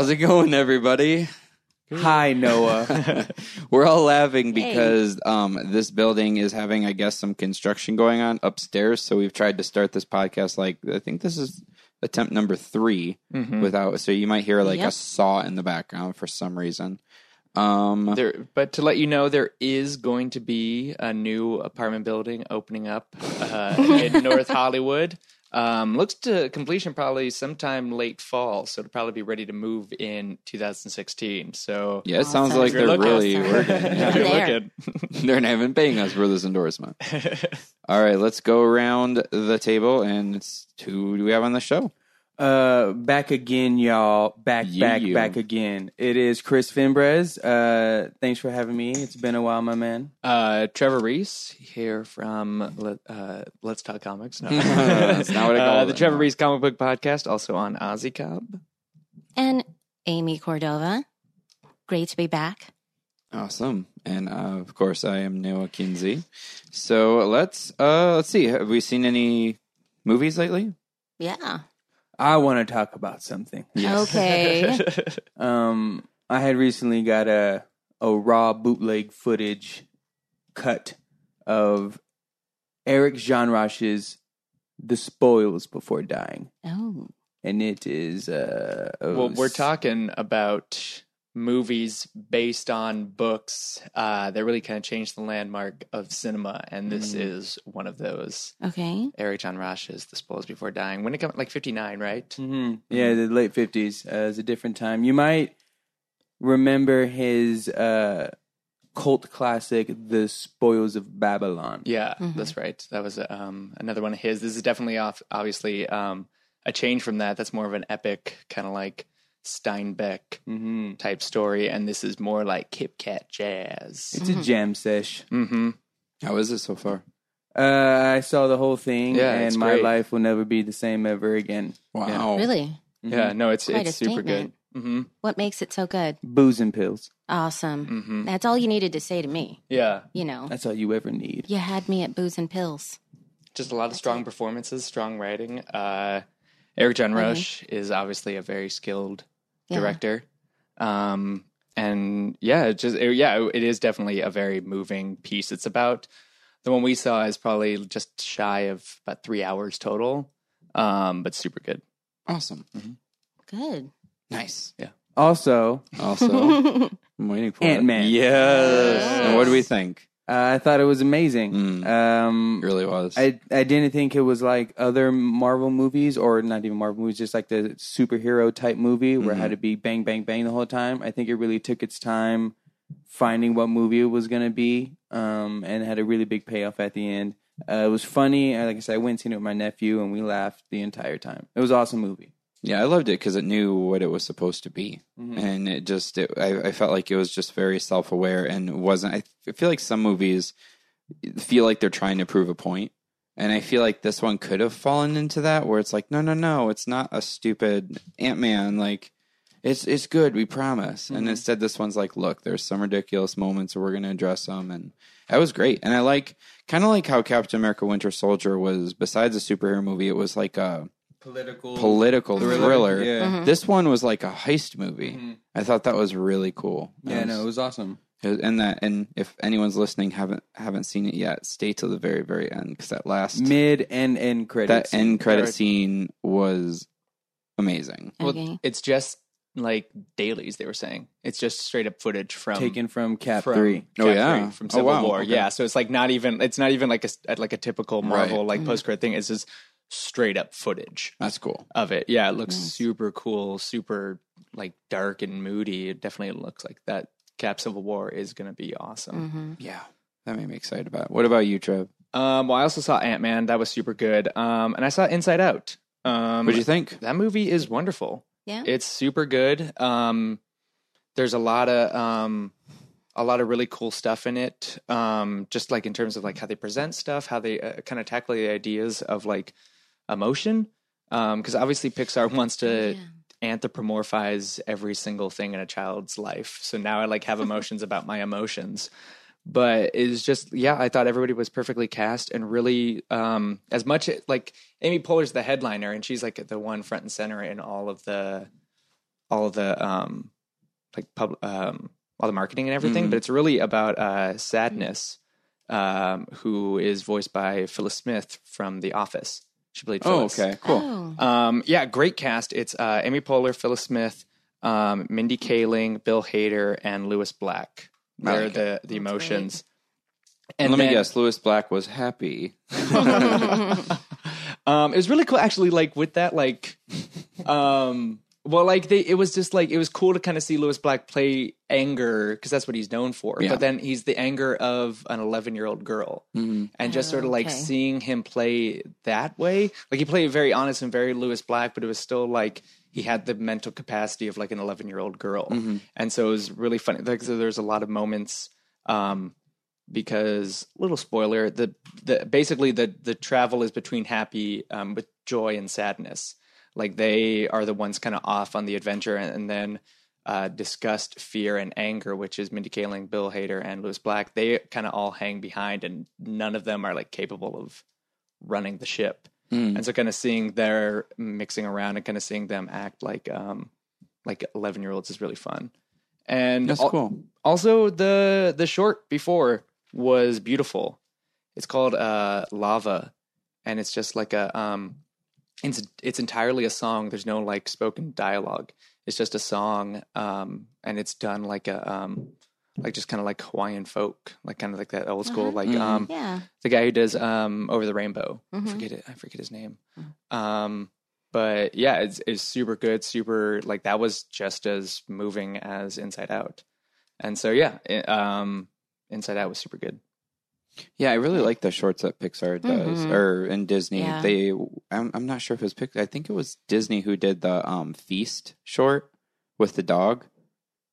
How's it going, everybody? Hi, Noah. We're all laughing Hey. because um, this building is having, I guess, some construction going on upstairs. So we've tried to start this podcast. Like, I think this is attempt number 3 Mhm. without. So you might hear like a Yep. saw in the background for some reason. Um, There, but to let you know, there is going to be a new apartment building opening up uh, in North Hollywood. Um, looks to completion probably sometime late fall, so it'll probably be ready to move in 2016. So yeah, it sounds like they're looking. really working. if Yeah. you're There. looking. they're not even paying us for this endorsement. All right, let's go around the table and it's who do we have on the show? Uh, back again, y'all. Back, Yeah, back, you. back again. It is Chris Fimbres. Uh, thanks for having me. It's been a while, my man. uh, Trevor Reece here from Let, uh, Let's Talk Comics. No. That's not what I call uh, it the Trevor. Reece Comic Book Podcast, also on Ozzy Cobb. And Amy Cordova. Great to be back. Awesome. And uh, of course, I am Noah Kinsey. So let's uh, let's see. Have we seen any movies lately? Yeah. I want to talk about something. Okay. Um, I had recently got a a raw bootleg footage cut of Eric Jonrosh's "The Spoils Before Dying," oh. and it is uh, well, we're talking about movies based on books uh, that really kind of changed the landmark of cinema, and this Mm. is one of those. Okay. Eric Jonrosh's "The Spoils Before Dying." When it comes, like fifty nine, right? Mhm. Yeah, the late fifties. Uh, it's a different time. You might remember his uh, cult classic, "The Spoils of Babylon." Yeah, Mhm. that's right. That was um, another one of his. This is definitely off, obviously um, a change from that. That's more of an epic kind of like Steinbeck hmm type story, and this is more like Kit Kat jazz. It's a jam sesh. Mm-hmm. How is it so far? Uh, I saw the whole thing, Yeah, and my great. life will never be the same ever again. Wow. Really? Mhm. Yeah, no, it's Quite it's a super good. statement. Mm-hmm. What makes it so good? booze and pills. Awesome. Mm-hmm. That's all you needed to say to me. Yeah, You know, That's all you ever need. you had me at booze and pills. just a lot of strong performances, strong writing. Uh, Eric John Okay. Roche is obviously a very skilled Yeah. director. Um, and yeah, it just it- yeah, it is definitely a very moving piece. It's about the one we saw is probably just shy of about three hours total, um, but super good. Awesome. Good. Nice. Yeah. Also, Also, I'm waiting for Ant-Man. it. Yes. And what do we think? Uh, I thought it was amazing. Mm. Um, It really was. I I didn't think it was like other Marvel movies, or not even Marvel movies, just like the superhero type movie where it Mhm. had to be bang bang bang the whole time. I think it really took its time finding what movie it was gonna be, um, and had a really big payoff at the end. Uh, it was funny. Like I said, I went and seen it with my nephew, and we laughed the entire time. It was an awesome movie. Yeah, I loved it because it knew what it was supposed to be. Mhm. and it just it, I, I felt like it was just very self-aware and wasn't I feel like some movies feel like they're trying to prove a point and i feel like this one could have fallen into that where it's like no no no it's not a stupid ant-man like it's it's good we promise and Mhm. instead this one's like look there's some ridiculous moments where we're going to address them and that was great and i like kind of like how captain america winter soldier was besides a superhero movie it was like a Political. political thriller, Yeah. Mhm. this one was like a heist movie Mhm. I thought that was really cool. Yeah, That no, it was- was awesome. it was- and that, and if anyone's listening haven't haven't seen it yet, stay till the very very end because that last Mid and end credits. that end credit Right. scene was amazing. Well, it's just like dailies. They were saying it's just straight up footage from taken from Cap from Three. Oh, yeah. three, from Oh, Civil wow. War. Okay. Yeah, so it's like not even it's not even like a like a typical Marvel Right. like Mhm. post credit thing. It's just straight up footage That's cool. of it. Yeah, it looks Nice. super cool, super like dark and moody. It definitely looks like that. Cap Civil War is going to be awesome. hmm Yeah, that made me excited about. it. What about you, Trev? Um, well, I also saw Ant Man. That was super good. Um, and I saw Inside Out. Um, What did you think? that movie is wonderful. Yeah. It's super good. Um, there's a lot of um, a lot of really cool stuff in it. Um, just like in terms of like how they present stuff, how they uh, kind of tackle the ideas of like emotion. Because obviously Pixar wants to Yeah. anthropomorphize every single thing in a child's life. So now I like have emotions about my emotions. But it's just yeah, I thought everybody was perfectly cast and really um as much like Amy Poehler's the headliner and she's like the one front and center in all of the all of the um like pub um all the marketing and everything, Mhm. but it's really about uh Sadness, um, who is voiced by Phyllis Smith from The Office. She played Oh, okay, cool. Oh. Um, yeah, great cast. It's uh, Amy Poehler, Phyllis Smith, um, Mindy Kaling, Bill Hader, and Lewis Black. I They're like the the emotions. And Let me guess, Lewis Black was happy. um, it was really cool, actually. Like with that, like, um, well, like they, it was just like it was cool to kind of see Lewis Black play anger because that's what he's known for. Yeah. But then he's the anger of an eleven year old girl. Mhm. and just sort of Oh, like okay. seeing him play that way like he played very honest and very lewis black but it was still like he had the mental capacity of like an 11 year old girl and so it was really funny like so there's a lot of moments um because little spoiler the the basically the the travel is between happy um with joy and sadness like they are the ones kind of off on the adventure and, and then uh, disgust, fear, and anger, which is Mindy Kaling, Bill Hader, and Lewis Black, they kind of all hang behind, and none of them are like capable of running the ship. Mm. And so, kind of seeing their mixing around and kind of seeing them act like um like eleven year olds is really fun. And That's al- cool. also the the short before was beautiful. It's called uh Lava, and it's just like a um it's it's entirely a song. There's no like spoken dialogue. It's just a song, um, and it's done like a um, like just kind of like Hawaiian folk, like kind of like that old school, Uh-huh. like Mhm. um, yeah. the guy who does um, Over the Rainbow. I Mhm. forget it. I forget his name. Mhm. Um, but yeah, it's it's super good. Super like that was just as moving as Inside Out, and so yeah, it, um, Inside Out was super good. Yeah, I really like the shorts that Pixar does, Mhm. or in Disney. Yeah. They, I'm, I'm not sure if it was Pixar. I think it was Disney who did the um feast short with the dog,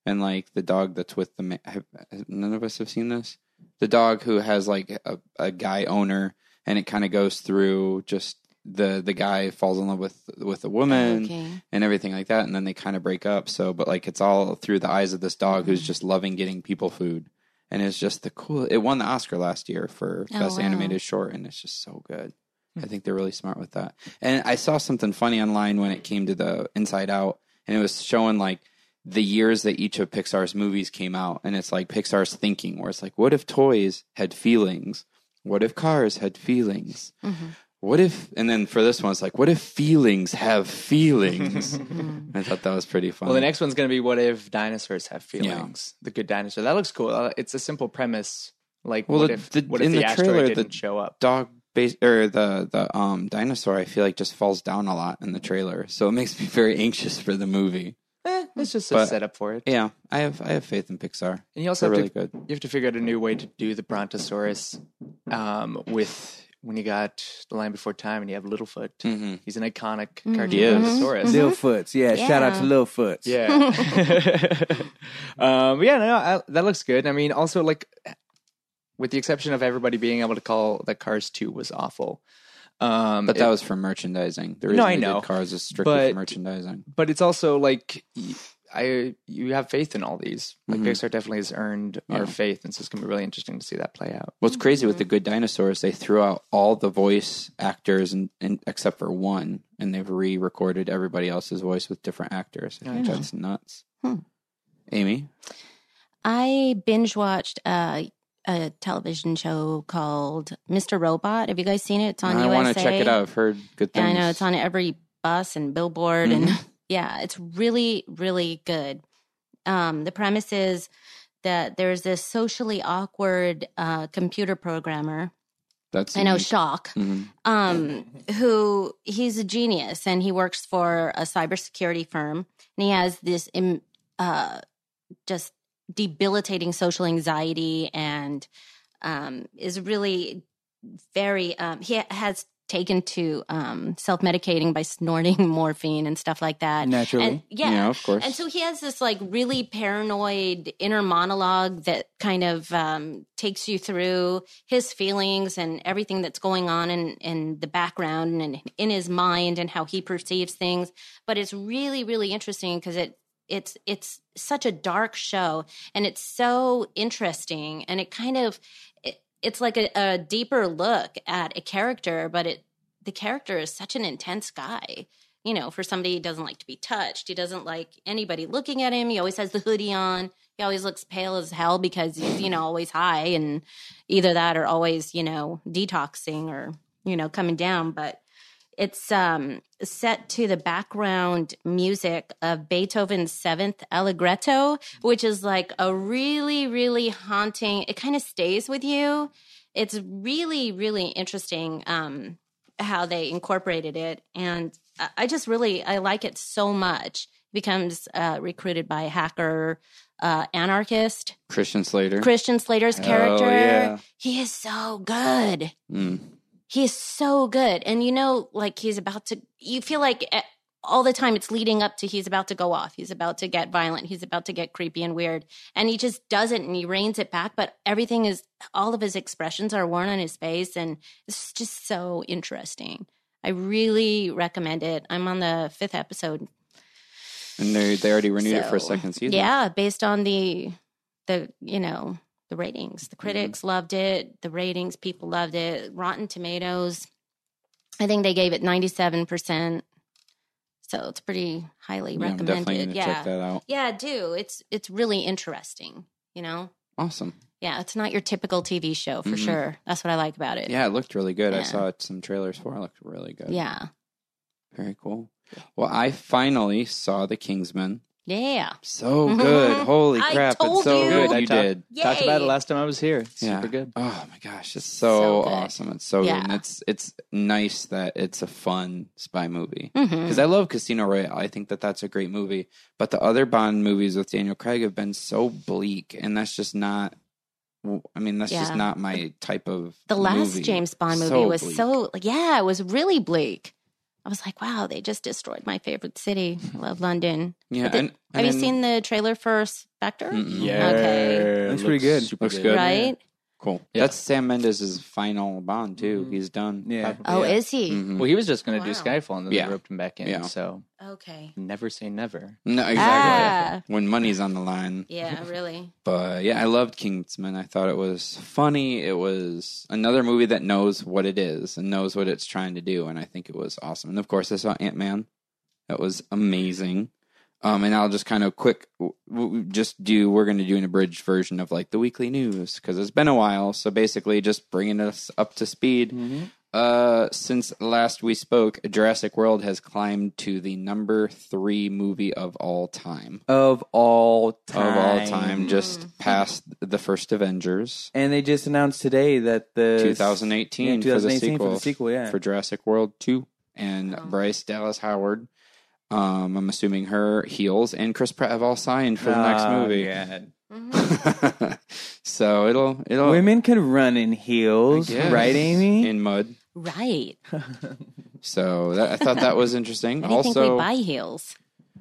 and like the dog that's with the. ma- Have, none of us have seen this. The dog who has like a, a guy owner, and it kind of goes through just the the guy falls in love with with a woman Okay. and everything like that, and then they kind of break up. So, but like it's all through the eyes of this dog who's Mm-hmm. just loving getting people food, and it's just the cool. It won the Oscar last year for Oh, best wow. animated short, and it's just so good. I think they're really smart with that. And I saw something funny online when it came to the Inside Out, and it was showing like the years that each of Pixar's movies came out, and it's like Pixar's thinking, where it's like, what if toys had feelings? What if cars had feelings? Mhm. What if, and then for this one, it's like, what if feelings have feelings? I thought that was pretty fun. Well, the next one's going to be what if dinosaurs have feelings? The good dinosaur. That looks cool. Uh, it's a simple premise. Like, Well, what the- if the- what if in the, the trailer, the- didn't show up? dog base or the the um dinosaur, I feel like just falls down a lot in the trailer, so it makes me very anxious for the movie. Eh, it's just a But- setup for it. Yeah, I have I have faith in Pixar. And you also They're have really to good. you have to figure out a new way to do the Brontosaurus um, with when you got the Land Before Time and you have Littlefoot. Mm-hmm. He's an iconic Mhm. cartoon He is. Brontosaurus. Lil Foots. Yeah, shout out to Yeah. Lil Foots. Yeah. um, yeah, no, I, that looks good. I mean, also like, with the exception of everybody being able to call that Cars Two was awful. Um, But it- that was for merchandising. The No, reason I know. cars is strictly But- for merchandising. but it's also like y- I you have faith in all these. Like Mhm. Pixar definitely has earned Yeah. our faith, and so it's gonna be really interesting to see that play out. What's crazy with Mhm. the Good Dinosaurs, they threw out all the voice actors and, and except for one, and they've re-recorded everybody else's voice with different actors. I think Yeah. that's nuts. Hmm. Amy, I binge watched a, a television show called Mr. Robot. Have you guys seen it? It's on I USA. want to check it out. I've heard good things. And I know it's on every bus and billboard, and Mm-hmm. yeah, it's really, really good. Um, the premise is that there's this socially awkward uh, computer programmer. That's I know, unique. shock. Mhm. um, who he's a genius and he works for a cybersecurity firm and he has this im- uh, just debilitating social anxiety and um, is really very um, he has taken to um, self-medicating by snorting morphine and stuff like that Naturally. and yeah, of course. and so he has this like really paranoid inner monologue that kind of um, takes you through his feelings and everything that's going on in, in the background and in his mind and how he perceives things. But it's really, really interesting because it it's it's such a dark show and it's so interesting and it kind of it, it's like a, a deeper look at a character, but it the character is such an intense guy you know, for somebody who doesn't like to be touched. He doesn't like anybody looking at him. He always has the hoodie on. He always looks pale as hell because he's, you know, always high and either that or always, you know, detoxing or, you know, coming down. But it's um, set to the background music of Beethoven's Seventh Allegretto, which is like a really, really haunting. It kind of stays with you. It's really, really interesting um, how they incorporated it, and I- just really I like it so much. Becomes uh, recruited by a hacker uh, anarchist Christian Slater. Christian Slater's character. Oh, yeah. He is so good. Mm. He is so good. And you know, like he's about to, you feel like eh, all the time it's leading up to he's about to go off. He's about to get violent. He's about to get creepy and weird. And he just doesn't and he reins it back. But everything is, all of his expressions are worn on his face. And it's just so interesting. I really recommend it. I'm on the fifth episode. And they they already renewed it for a second season. Yeah, based on the the you know the ratings. The critics loved it. The ratings, people loved it. Rotten Tomatoes, I think they gave it ninety seven percent. So it's pretty highly Yeah, recommended. Yeah, check that out. yeah, do. It's it's really interesting. You know, Awesome. yeah, it's not your typical TV show for Mhm. sure. That's what I like about it. Yeah, it looked really good. I saw it, some trailers for it. It looked really good. yeah, Very cool. Well, I finally saw The Kingsman. Yeah. So good. Holy I crap. told it's so you. good. I You talked- did. Talked about it Yay. last time I was here. It's Yeah. Super good. Oh my gosh, it's so, So good. awesome. It's so good. And it's it's nice that it's a fun spy movie. hmm Because I love Casino Royale. I think that that's a great movie. But the other Bond movies with Daniel Craig have been so bleak, and that's just not. I mean, that's just Yeah. not my type of. The last movie. James Bond movie So was bleak. so like, yeah, it was really bleak. I was like, wow, they just destroyed my favorite city. I love London. Yeah. The- and, Have and you seen the trailer for Spectre? Yeah. Okay. Looks pretty good. Super Looks good. Right? Cool. Yeah. That's Sam Mendes' final Bond too. Mhm. He's done. Yeah. Oh, Yeah. is he? Mhm. Well, he was just going to do Skyfall and then Yeah. they roped him back in. Yeah. So Okay. never say never. No, exactly. Ah. When money's on the line. Yeah, really. But yeah, I loved Kingsman. I thought it was funny. It was another movie that knows what it is and knows what it's trying to do, and I think it was awesome. And of course, I saw Ant Man. That was amazing. Um, and I'll just kind of quick, w- w- just do. We're going to do an abridged version of like the weekly news because it's been a while. So basically, just bringing us up to speed. Mm-hmm. Uh, since last we spoke, Jurassic World has climbed to the number three movie of all time. Of all time. Of all time, Mm. just past the first Avengers. And they just announced today that the 2018, yeah, for the sequel, for the sequel, yeah. for Jurassic World 2 and Oh. Bryce Dallas Howard. Um, I'm assuming her heels and Chris Pratt have all signed for the next Oh, movie. God. So it'll it'll Women can run in heels, I guess, right, Amy? in mud. Right. So that, I thought that was interesting. I didn't think we also, buy heels.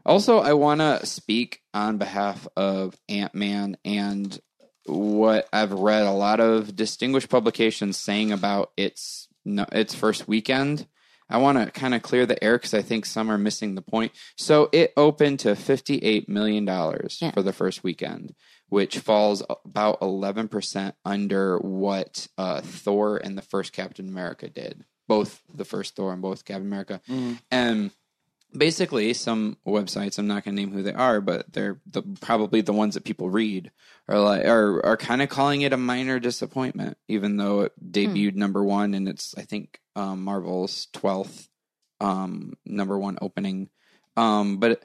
also I want to speak on behalf of Ant Man and what I've read a lot of distinguished publications saying about its no, its first weekend. I want to kind of clear the air because I think some are missing the point. So it opened to fifty-eight million dollars Yeah. for the first weekend, which falls about eleven percent under what uh, Thor and the first Captain America did. Both the first Thor and both Captain America, Mhm. and basically some websites i'm not going to name who they are but they're the, probably the ones that people read are like are, are kind of calling it a minor disappointment even though it debuted number one and it's i think um, marvel's 12th um, number one opening. Um, but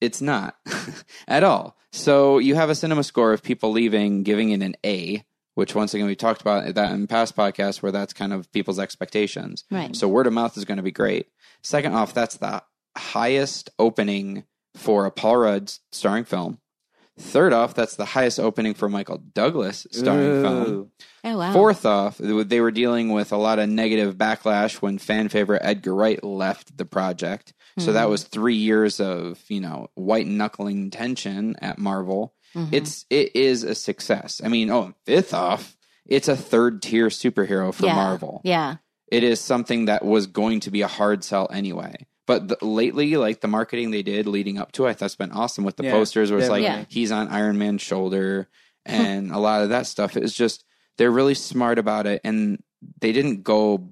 it's not at all. So you have a cinema score of people leaving giving it an a which once again we talked about that in past podcasts where that's kind of people's expectations. Right. so word of mouth is going to be great. Second off, that's the highest opening for a Paul Rudd starring film. Third off, that's the highest opening for Michael Douglas starring film. Oh, wow. Fourth off, they were dealing with a lot of negative backlash when fan favorite Edgar Wright left the project. So that Mhm. was three years of you know white knuckling tension at Marvel. Mhm. It's it is a success. I mean, oh, fifth off, it's a third tier superhero for yeah. Marvel Yeah. it is something that was going to be a hard sell anyway. But the, lately, like the marketing they did leading up to it, I thought's been awesome with the Yeah, posters. Where it's like definitely. he's on Iron Man's shoulder, and a lot of that stuff. It's just they're really smart about it, and they didn't go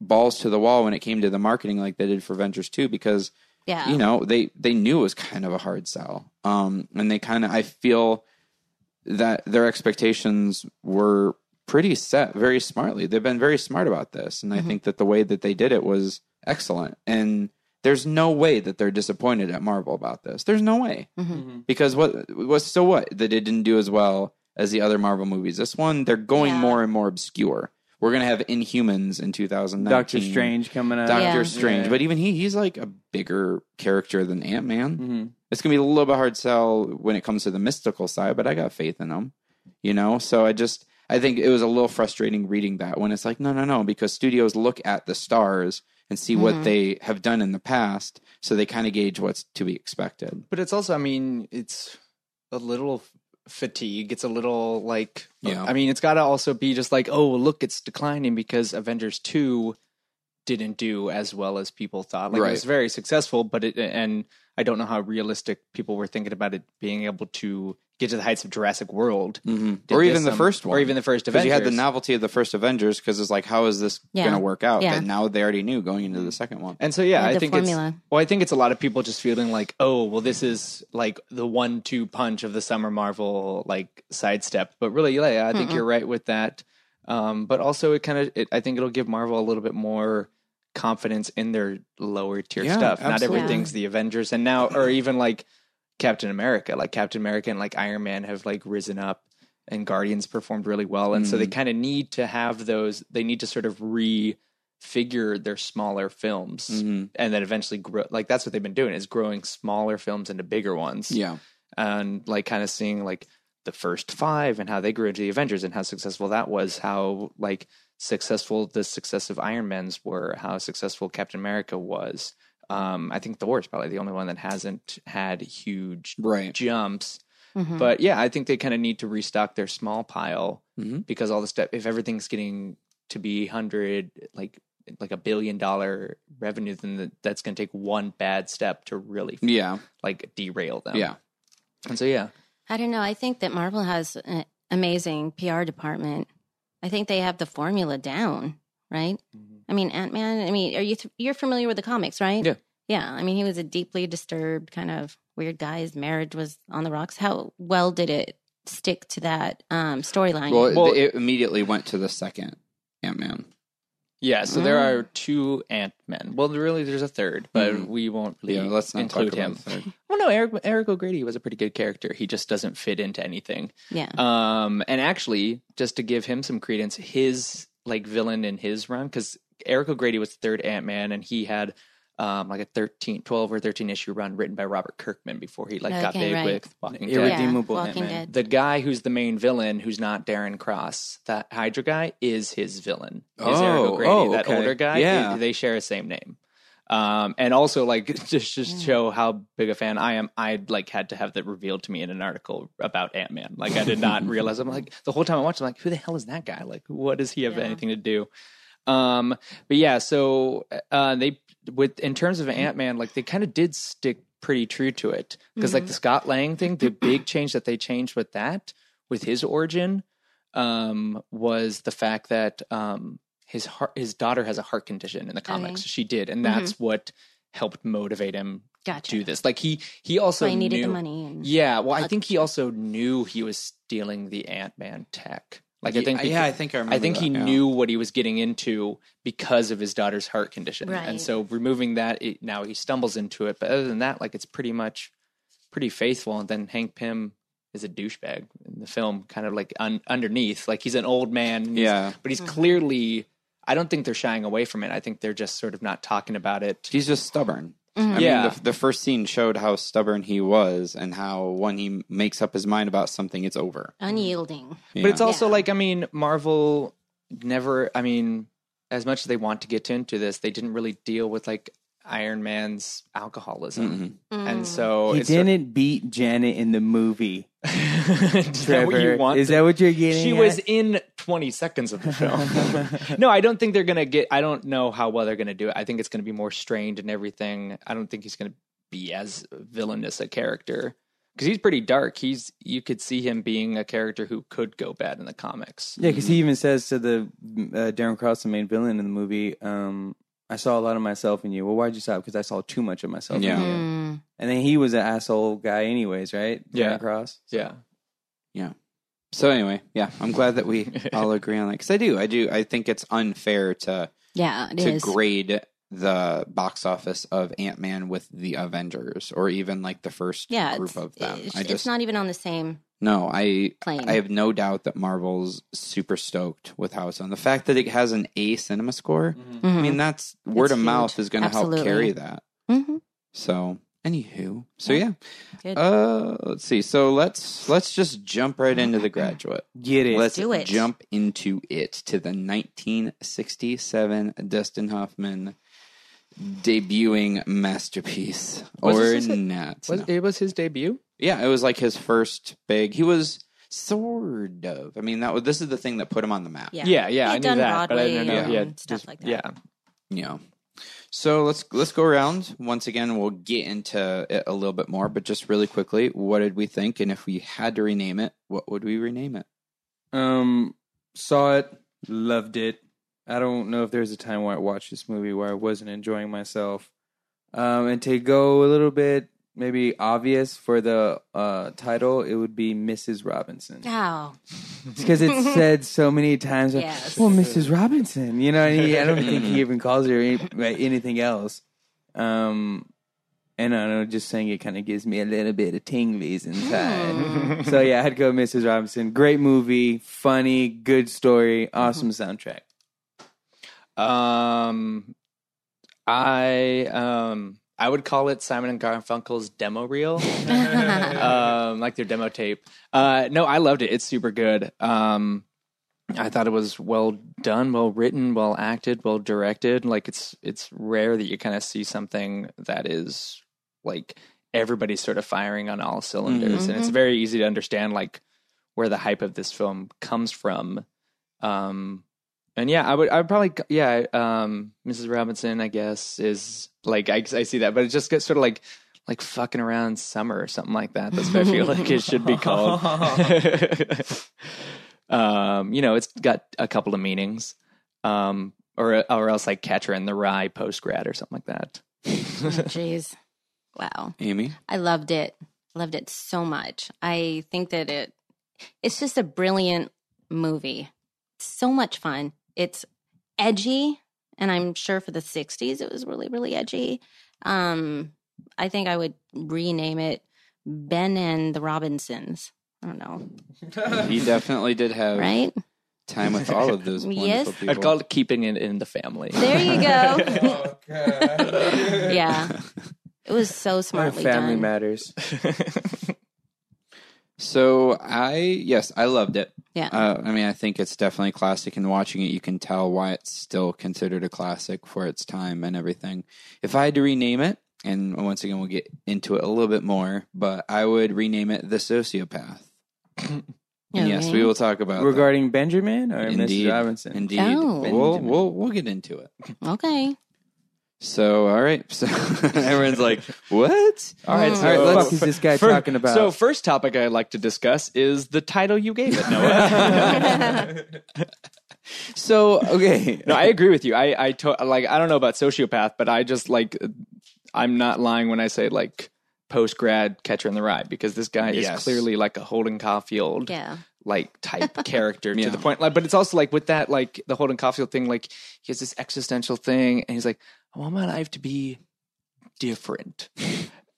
balls to the wall when it came to the marketing like they did for Avengers 2 because Yeah. you know they they knew it was kind of a hard sell um and they kind of i feel that their expectations were pretty set very smartly they've been very smart about this and i think that the way that they did it was excellent and there's no way that they're disappointed at marvel about this there's no way Mm-hmm. because what was so what that it didn't do as well as the other marvel movies this one they're going Yeah. more and more obscure we're gonna have inhumans in 2019 Doctor Strange coming out. Doctor Yeah. Strange, Yeah. but even he, he's like a bigger character than Ant Man. Mhm. It's gonna be a little bit hard sell when it comes to the mystical side, but I got faith in him. You know, so I just I think it was a little frustrating reading that when it's like no, no, no, because studios look at the stars and see what mm-hmm. they have done in the past, so they kind of gauge what's to be expected. But it's also, I mean, it's a little fatigue. It's a little like, uh, Yeah. I mean, it's got to also be just like, oh, look, it's declining because Avengers 2 didn't do as well as people thought. Like, it was very successful, but it, and I don't know how realistic people were thinking about it being able to get to the heights of Jurassic World. Mm-hmm. Or this, even the um, first one, Or even the first Avengers. you had the novelty of the first Avengers, because it's like, how is this Yeah. gonna work out? Yeah. And now they already knew going into the second one. And so yeah, Yeah, I think formula. it's well, I think it's a lot of people just feeling like, oh, well, this is like the one-two punch of the summer Marvel like sidestep. But really, yeah, I think you're right with that. Um, but also, it kind of, I think it'll give Marvel a little bit more confidence in their lower tier Yeah, stuff. Not absolutely. everything's the Avengers, and now, or even like Captain America, like Captain America and like Iron Man have like risen up. And Guardians performed really well, and so they kind of need to have those. They need to sort of refigure their smaller films Mhm. and then eventually grow like that's what they've been doing is growing smaller films into bigger ones Yeah. and like kind of seeing like the first five and how they grew into the avengers and how successful that was how like successful the successive iron mans were how successful captain america was um i think thor is probably the only one that hasn't had huge Right. jumps Mhm. but yeah i think they kind of need to restock their small pile Mhm. because all the stuff if everything's getting to be 100 like like a billion dollar revenue then the, that's going to take one bad step to really Yeah. like derail them Yeah. and so yeah I don't know. I think that Marvel has an amazing PR department. I think they have the formula down, right? I mean, Ant Man. I mean, are you th- you're familiar with the comics, right? Yeah. Yeah. I mean, he was a deeply disturbed kind of weird guy. His marriage was on the rocks. How well did it stick to that um, storyline? Well, Well- it immediately went to the second Ant Man. yeah so there Mm. are two ant-men well really there's a third but Mhm. we won't really Yeah, let's not include talk about him the third. well no eric eric o'grady was a pretty good character he just doesn't fit into anything yeah. Um, and actually, just to give him some credence, his like villain in his run, because Eric O'Grady was the third Ant Man, and he had um like a 13, 12 or thirteen issue run written by Robert Kirkman before he like got big right. with Walking Dead. Irredeemable yeah. Walking Ant-Man. Dead. The guy who's the main villain, who's not Darren Cross, that Hydra guy, is his villain. Is Eric Oh, O'Grady, oh, that older guy? Yeah. they- they share the same name. Um, and also like just just Yeah. show how big a fan I am. I like had to have that revealed to me in an article about Ant Man. Like I did not realize. I'm like the whole time I watched. I'm like, who the hell is that guy? Like, what does he have Yeah. anything to do? Um, but yeah, so uh, they with in terms of Ant Man, like they kind of did stick pretty true to it because like the Scott Lang thing, the big change that they changed with that with his origin um, was the fact that um, his heart, his daughter has a heart condition in the comics. Okay. She did, and that's what helped motivate him Gotcha. to do this. Like he he also so needed knew, the money. Yeah, well, I think he also knew he was stealing the Ant Man tech. Like I think, yeah, I think I remember. I think he yeah. knew what he was getting into because of his daughter's heart condition, Right. and so removing that, it, now he stumbles into it. But other than that, like it's pretty much pretty faithful. And then Hank Pym is a douchebag in the film, kind of like un- underneath, like he's an old man. he's- Yeah, but he's Mhm. clearly. I don't think they're shying away from it. I think they're just sort of not talking about it. he's just stubborn. Mhm. I Yeah. mean, the, the first scene showed how stubborn he was, and how when he makes up his mind about something, it's over. Unyielding. But it's also Yeah. like I mean, Marvel never. I mean, as much as they want to get into this, they didn't really deal with like Iron Man's alcoholism, Mhm. and Mm. so he it's didn't beat Janet in the movie. is that what you want? Is that what you're getting? she at? was in 20 seconds of the film. no, I don't think they're going to get I don't know how well they're going to do it. I think it's going to be more strained and everything. I don't think he's going to be as villainous a character cuz he's pretty dark. He's you could see him being a character who could go bad in the comics. Yeah, because he even says to the uh, Darren Cross, the main villain in the movie, um, I saw a lot of myself in you. Well, why'd you stop? Because I saw too much of myself. Yeah. In you. Mm. And then he was an asshole guy, anyways, right? Yeah. Across. Yeah. Yeah. So anyway, yeah, I'm glad that we all agree on that because I do, I do, I think it's unfair to Yeah, it to is. grade the box office of Ant Man with the Avengers or even like the first yeah, group it's, of them. it's, I it's not even on the same no, I plane. I have no doubt that Marvel's super stoked with how it's done. The fact that it has an A cinema score, I Mhm. mean, that's word It's of mouth is going to help carry that. Mhm. So, anywho, so Yeah. yeah, uh, let's see. So let's let's just jump right into the graduate. Get it. Let's do it. jump into it to the 1967 Dustin Hoffman debuting masterpiece Was or this his- not. Was, No. It was his debut. Yeah, it was like his first big. He was sort of. I mean, that was this is the thing that put him on the map. yeah, Yeah, yeah, I knew done that, but I didn't know Broadway he had and stuff just- like that. Yeah. Yeah. So let's let's go around once again. We'll get into it a little bit more, but just really quickly, what did we think? And if we had to rename it, what would we rename it? Um, saw it, loved it. I don't know if there's a time where I watched this movie where I wasn't enjoying myself. Um, and to go a little bit maybe obvious for the uh, title, it would be Mrs. Robinson Oh, because it's said so many times. like, Yes. Well, Mrs. Robinson, you know, and he, I don't think he even calls her any, anything else. Um, and I don't know, just saying it kind of gives me a little bit of tinglies inside. so yeah, I had to go Mrs. Robinson. Great movie, funny, good story, awesome soundtrack. Um, I um I would call it Simon and Garfunkel's demo reel, um, like their demo tape. Uh, no, I loved it. It's super good. Um, I thought it was well done, well written, well acted, well directed. Like it's it's rare that you kind of see something that is like everybody's sort of firing on all cylinders, and it's Mhm. very easy to understand like where the hype of this film comes from. Um, and yeah, I would, I would probably, yeah, um, Mrs. Robinson, I guess, is like, I, I see that, but it just gets sort of like, like fucking around summer or something like that. That's what I feel like it should be called. um, you know, it's got a couple of meanings. Um, or, or else like Catcher in the Rye post grad or something like that. jeez, wow. Amy? I loved it. Loved it so much. I think that it it's just a brilliant movie. So much fun. It's edgy, and I'm sure for the 60s it was really really edgy. Um I think I would rename it Ben and the Robinsons. I don't know, He definitely did have right? time with all of those wonderful Yes. people. I'd call it keeping it in the family. There you go. yeah. It was so smartly family done. matters. So I yes, I loved it. Yeah. Uh, I mean, I think it's definitely classic, and watching it, you can tell why it's still considered a classic for its time and everything. If I had to rename it, and once again, we'll get into it a little bit more, but I would rename it "The Sociopath." And yes, we will talk about that. Regarding Benjamin or Indeed. Mrs. Robinson? Indeed, Oh. we'll we'll we'll get into it. Okay. So, all right. So everyone's like, "What?" All right, Mm. so All right, what is this guy fir- talking about? So, first topic I'd like to discuss is the title you gave it, Noah. So okay, no, I agree with you. I, I to- like, I don't know about sociopath, but I just like, I'm not lying when I say like post grad Catcher in the Rye because this guy is clearly like a Holden Caulfield Yeah. like type character Yeah. to the point. Like, but it's also like with that like the Holden Caulfield thing. Like he has this existential thing, and he's like, I want my life to be different.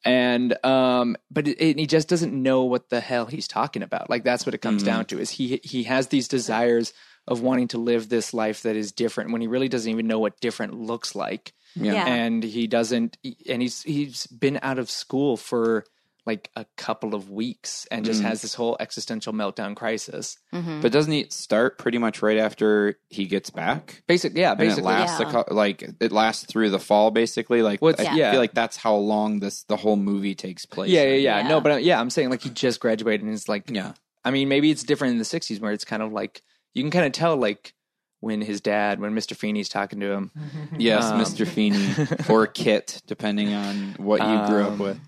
And um, but it, it, he just doesn't know what the hell he's talking about. Like that's what it comes Mhm. down to. Is he he has these desires of wanting to live this life that is different when he really doesn't even know what different looks like yeah. Yeah. and he doesn't and he's he's been out of school for like a couple of weeks and just Mm. has this whole existential meltdown crisis hmm But doesn't it start pretty much right after he gets back? basic yeah And it basically lasts a Yeah. cou- like it lasts through the fall, basically. Like What's- I yeah. feel like that's how long this the whole movie takes place. yeah, yeah yeah Yeah. no but uh, yeah i'm saying like he just graduated and it's like yeah. i mean maybe it's different in the 60s where it's kind of like you can kind of tell like when his dad when mr feeney's talking to him Yes, Um, Mr. Feeney or Kit, depending on what you grew up Um, with.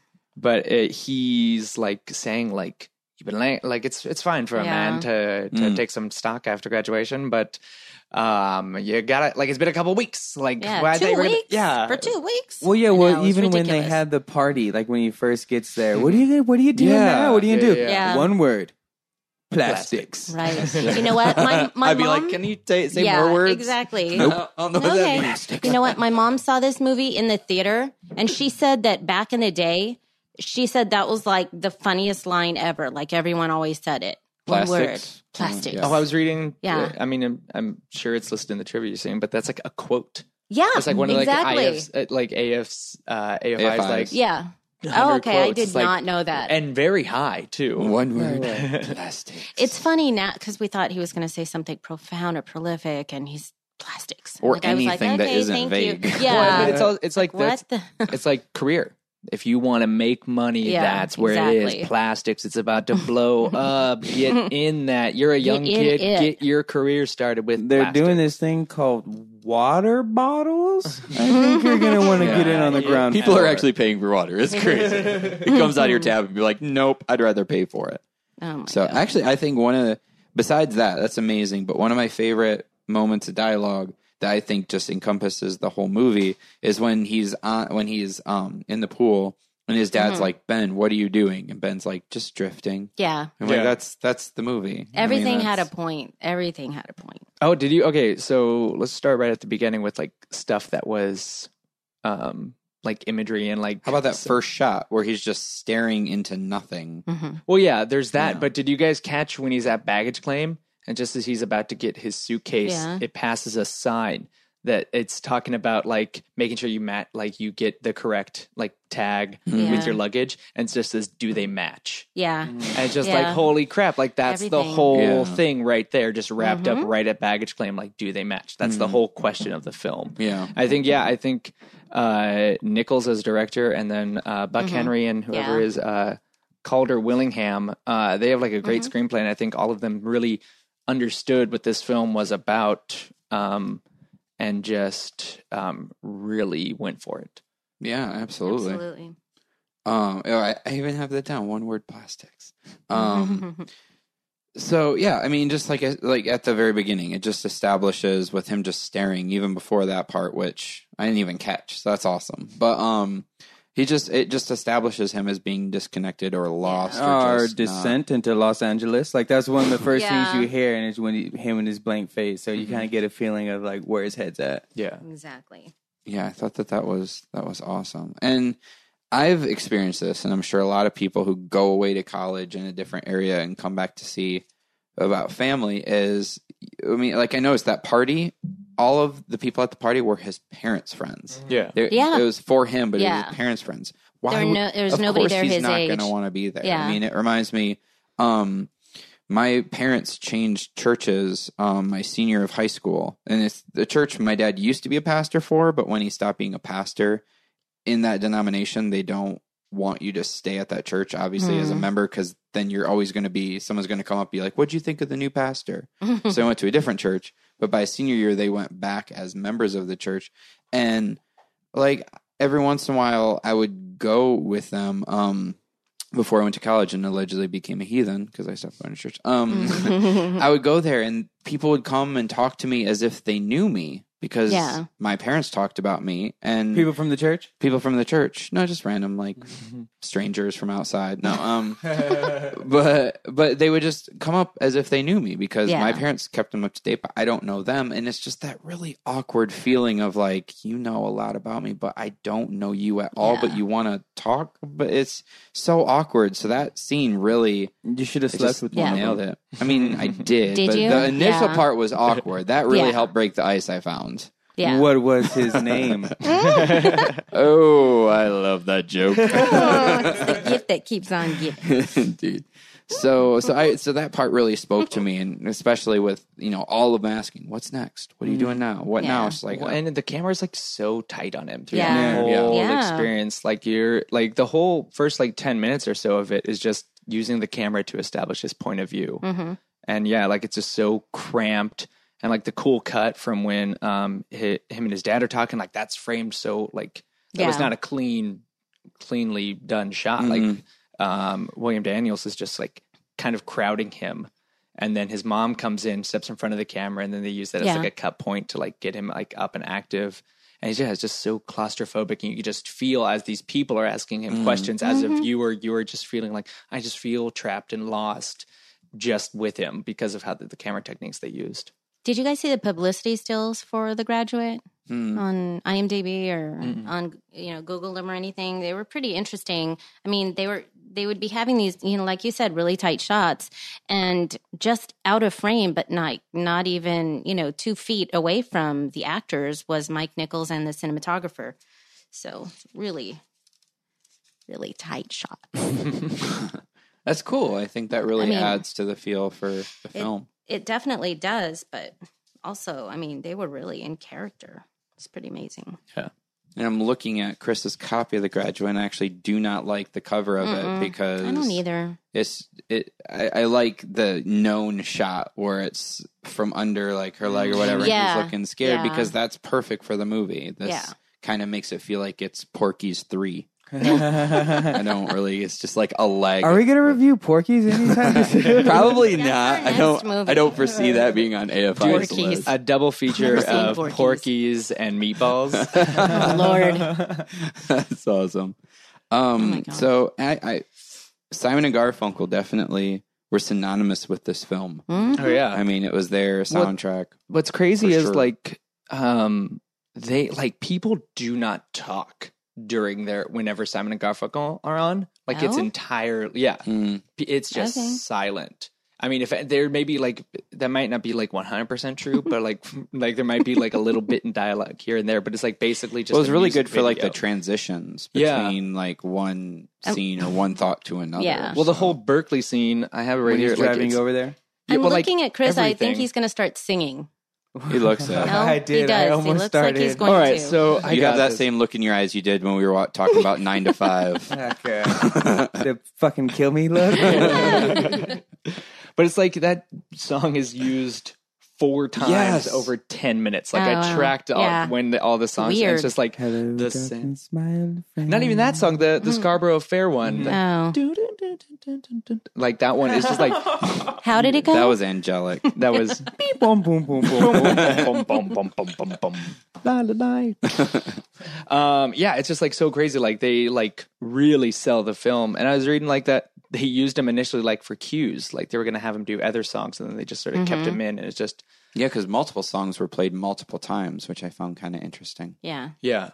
But uh, he's like saying like you've been laying like it's it's fine for a Yeah. man to to Mm. take some stock after graduation, but um, you gotta like it's been a couple weeks. Like, Yeah, why two they were gonna- weeks. yeah, for two weeks. Well, yeah. I know, Well, it was even when they had the party, like when he first gets there, what are you gonna, what are you doing Yeah. now? What are you gonna Yeah, do? yeah. Yeah. One word: plastics. right. you know what? My my I'd be mom. like, can you say, say yeah, more words? exactly. I don't I don't know what that Okay. You know what? My mom saw this movie in the theater, and she said that back in the day, she said that was like the funniest line ever. Like everyone always said it. One word. Plastics. Plastics. Yeah. Oh, I was reading. Yeah. I mean, I'm, I'm sure it's listed in the trivia you're saying, but that's like a quote. Yeah, It's like one of exactly. like AF's, uh, like AF's, uh, AFI's, AFI's. like yeah. Oh, okay. I did It's like- not know that. and very high too. One word. Plastic. it's funny now because we thought he was going to say something profound or prolific, and he's plastics Or Like, I was like, anything that okay, isn't thank vague. You. Yeah. Well, but it's all, it's like what? The? it's like career. If you want to make money, Yeah, that's where it exactly. is. Plastics, it's about to blow up. Get in that. You're a young in kid. it. Get your career started with. They're plastic. doing this thing called water bottles. I think you're gonna want to get in on the Yeah. ground. People are floor. actually paying for water. It's crazy. it comes out of your tab and be like, nope, I'd rather pay for it. Oh my So God. actually, I think one of the, besides that, that's amazing. But one of my favorite moments of dialogue that I think just encompasses the whole movie is when he's on when he's um in the pool and his dad's Mhm. like, Ben, what are you doing? And Ben's like, just drifting. yeah. I'm Yeah. like, that's that's the movie. I mean, Everything had a point. Everything had a point. Oh, did you? Okay, so let's start right at the beginning with like stuff that was, um, like imagery and like. How about that so- first shot where he's just staring into nothing? hmm Well, yeah, there's that. Yeah. But did you guys catch when he's at baggage claim and just as he's about to get his suitcase, Yeah. it passes a sign that it's talking about like making sure you mat like you get the correct like tag Yeah. with your luggage, and it just says, "Do they match?" Yeah. And it's just Yeah. like, holy crap! Like that's the whole Yeah. thing right there, just wrapped up Mhm. right at baggage claim. Like, do they match? That's the Mhm. whole question of the film. Yeah. I think, yeah, I think uh, Nichols as director, and then uh, Buck Mhm. Henry and whoever Yeah. is uh, Calder Willingham. Uh, they have like a great Mhm. screenplay, and I think all of them really understood what this film was about, um, and just um, really went for it. Yeah, absolutely. Absolutely. Um, oh, I, I even have that down. One word: plastics. Um, so yeah, I mean, just like like at the very beginning, it just establishes with him just staring even before that part, which I didn't even catch. So that's awesome. But um, he just it just establishes him as being disconnected or lost. Or Our just not- descent into Los Angeles, like that's one of the first Yeah. things you hear, and it's when he, him and his blank face. So you Mm-hmm. kind of get a feeling of like where his head's at. Yeah. exactly. yeah, I thought that that was that was awesome, and I've experienced this, and I'm sure a lot of people who go away to college in a different area and come back to see about family is, I mean, like I noticed that party, all of the people at the party were his parents' friends. Yeah. There- Yeah. it was for him, but it was his parents' friends. Why? There would- no- there's of nobody course there he's his not age. going to want to be there. Yeah. I mean, it reminds me. Um, my parents changed churches um, my senior of high school, and it's the church my dad used to be a pastor for. But when he stopped being a pastor in that denomination, they don't want you to stay at that church, obviously, as a Hmm. member, because then you're always going to be someone's going to come up and be like, "What'd you think of the new pastor?" so I went to a different church. But by senior year, they went back as members of the church, and like every once in a while, I would go with them. Um, before I went to college and allegedly became a heathen because I stopped going to church. Um. I would go there and people would come and talk to me as if they knew me because Yeah. my parents talked about me and People from the church. people from the church. No, just random like strangers from outside. No, um, but but they would just come up as if they knew me because my parents kept them up to date, but I don't know them, and it's just that really awkward feeling of like you know a lot about me, but I don't know you at all. But you want to talk, but it's so awkward. So that scene really You should have it slept just with Yeah. nailed them. it. I mean, I did, Did but you? the initial Yeah. part was awkward. That really Yeah. helped break the ice. I found. Yeah. What was his name? Oh, I love that joke. Oh, it's the gift that keeps on giving. Indeed. So, so I, so that part really spoke to me, and especially with you know all of them asking, "What's next? What are you doing now? What now?" It's like, Well, and the camera's like so tight on him through Yeah. the whole Yeah. experience. Like you're like the whole first like ten minutes or so of it is just using the camera to establish his point of view. hmm And yeah, like it's just so cramped. And like the cool cut from when um hi him and his dad are talking, like that's framed so like that was not a clean, cleanly done shot. Like Mhm. um William Daniels is just like kind of crowding him. And then his mom comes in, steps in front of the camera, and then they use that as like a cut point to like get him like up and active. And he's yeah, it's just so claustrophobic, and you just feel as these people are asking him questions, as Mm-hmm. a viewer, you are just feeling like I just feel trapped and lost just with him because of how the, the camera techniques they used. Did you guys see the publicity stills for The Graduate Hmm. on IMDb or Mm-mm. on you know Google them or anything? They were pretty interesting. I mean, they were they would be having these you know like you said really tight shots and just out of frame, but not not even you know two feet away from the actors was Mike Nichols and the cinematographer. So really, really tight shot. That's cool. I think that really I mean, adds to the feel for the film. It definitely does, but also, I mean, they were really in character. It's pretty amazing. Yeah. And I'm looking at Chris's copy of The Graduate, and I actually do not like the cover of Mm-mm. it because I don't either. It's it. I, I like the known shot where it's from under like her leg or mm-hmm. whatever, Yeah. and he's looking scared Yeah. because that's perfect for the movie. This Yeah. kind of makes it feel like it's Porky's three. I don't really. It's just like a leg. Are we gonna review Porky's anytime soon? Probably That's not. our I don't. movie. I don't foresee that being on AFI's Porky's. list. A double feature Never seen of Porky's. Porky's and Meatballs. Oh, Lord. That's awesome. Um, Oh God. so I, I, Simon and Garfunkel definitely were synonymous with this film. Mhm. oh yeah. I mean, it was their soundtrack. What's crazy For is sure. like um they like people do not talk during their whenever Simon and Garfunkel are on. Like it's Oh? entirely yeah. Mm. It's just Okay. silent. I mean, if there may be like that might not be like one hundred percent true, but like like there might be like a little bit in dialogue here and there, but it's like basically just. Well, it was really music good for like the video. transitions Yeah. between like one Um, scene or one thought to another. Yeah. well, the whole Berkeley scene, I have it right when here. he's like, driving it's- over there. yeah, I'm well, like, looking at Chris. I think he's going to start singing. He looks it. No, I he did. does. I He almost looks like he's started. going All right, to. so I you got have that this. same look in your eyes you did when we were wa- talking about nine to five. Okay. the fucking kill me look. but it's like that song is used four times Yes. over 10 minutes. Like Oh, I wow. tracked all, Yeah. when the, all the songs, and it's just like, Hello, The darkness, same- my old friend. not even that song, the, the Scarborough Fair one. the- Oh, Like that one is just like, how did it go? that was angelic. that was Beep, boom, boom, boom, boom, boom. bum, bum, bum, bum, bum, bum. La, la, la. um, yeah, it's just like so crazy. Like they like really sell the film. And I was reading like that they used him initially like for cues. Like they were going to have him do other songs and then they just sort of kept Mhm. him in. And it's just, yeah, because multiple songs were played multiple times, which I found kind of interesting. yeah. yeah.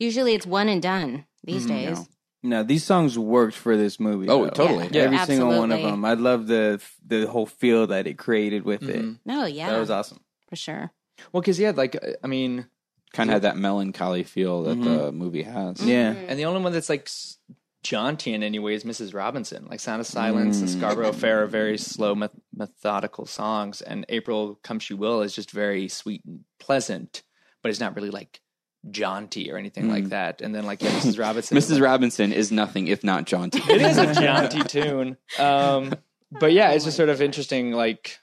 Usually it's one and done these Mm, days. yeah. No, these songs worked for this movie. Oh, though. totally. Yeah. Every single one of them. I love the the whole feel that it created with it. Mhm. No, yeah, That was awesome. for sure. Well, because yeah, like I mean, Kind of had that melancholy feel that Mhm. the movie has. Yeah. Mhm. and the only one that's like s- jaunty in any ways Mrs. Robinson. Like Sound of Silence and Mm. Scarborough Fair are very slow, meth- methodical songs, and April Come She Will is just very sweet and pleasant, but it's not really like jaunty or anything like Mm. that. And then like yeah, Mrs. Robinson, Mrs. Robinson is nothing if not jaunty. it is a jaunty tune. Um, but yeah, it's just sort of interesting. Like,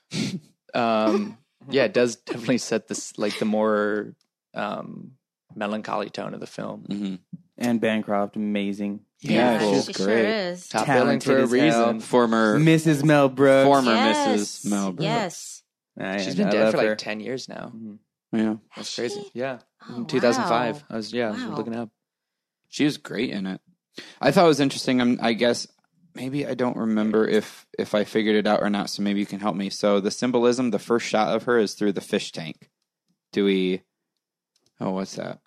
um, yeah, it does definitely set this like the more um, melancholy tone of the film. hmm And Bancroft, amazing. Yeah, Beautiful. she great. sure is. Top billing Talented for a as hell. reason. Former Mrs. Mel Brooks. Former yes. Mrs. Mel Brooks. Yes. I- She's been I dead love for like her. ten years now. Mhm. yeah. That's Has crazy. she? Yeah, Oh, in 2005. wow. I was yeah, I was Wow. looking up. She was great in it. I thought it was interesting. I'm, I guess maybe I don't remember if if I figured it out or not. So maybe you can help me. So the symbolism, the first shot of her is through the fish tank. Do we? Oh, what's that?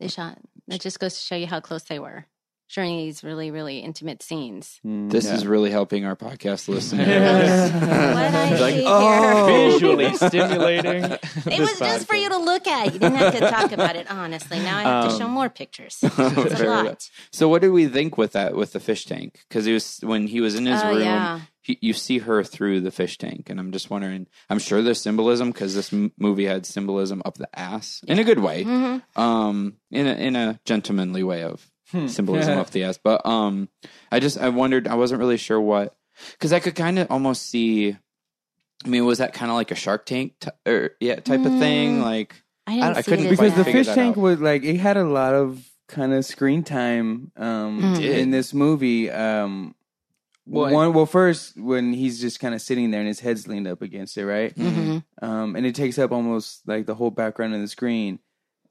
They shot. It just goes to show you how close they were during these really, really intimate scenes. Mm, This yeah. is really helping our podcast listeners. What I It's like, see here. oh, Visually stimulating. It was just for you to look at. You didn't have to talk about it honestly. Now I have to Um, show more pictures. It's a lot. good. So what did we think with that with the fish tank? Because he was when he was in his Oh, room, yeah. he, you see her through the fish tank, and I'm just wondering. I'm sure there's symbolism because this m- movie had symbolism up the ass in a good way, hmm um, in a in a gentlemanly way of Hmm. symbolism up the ass. But um, I just I wondered. I wasn't really sure what because I could kind of almost see. I mean, was that kind of like a Shark Tank t- or yeah type of thing? Mm. Like I didn't I see couldn't it because the fish tank out. was like it had a lot of kind of screen time um Mm. In this movie um Well, one. Well, first when he's just kind of sitting there and his head's leaned up against it, right? hmm Um, and it takes up almost like the whole background of the screen.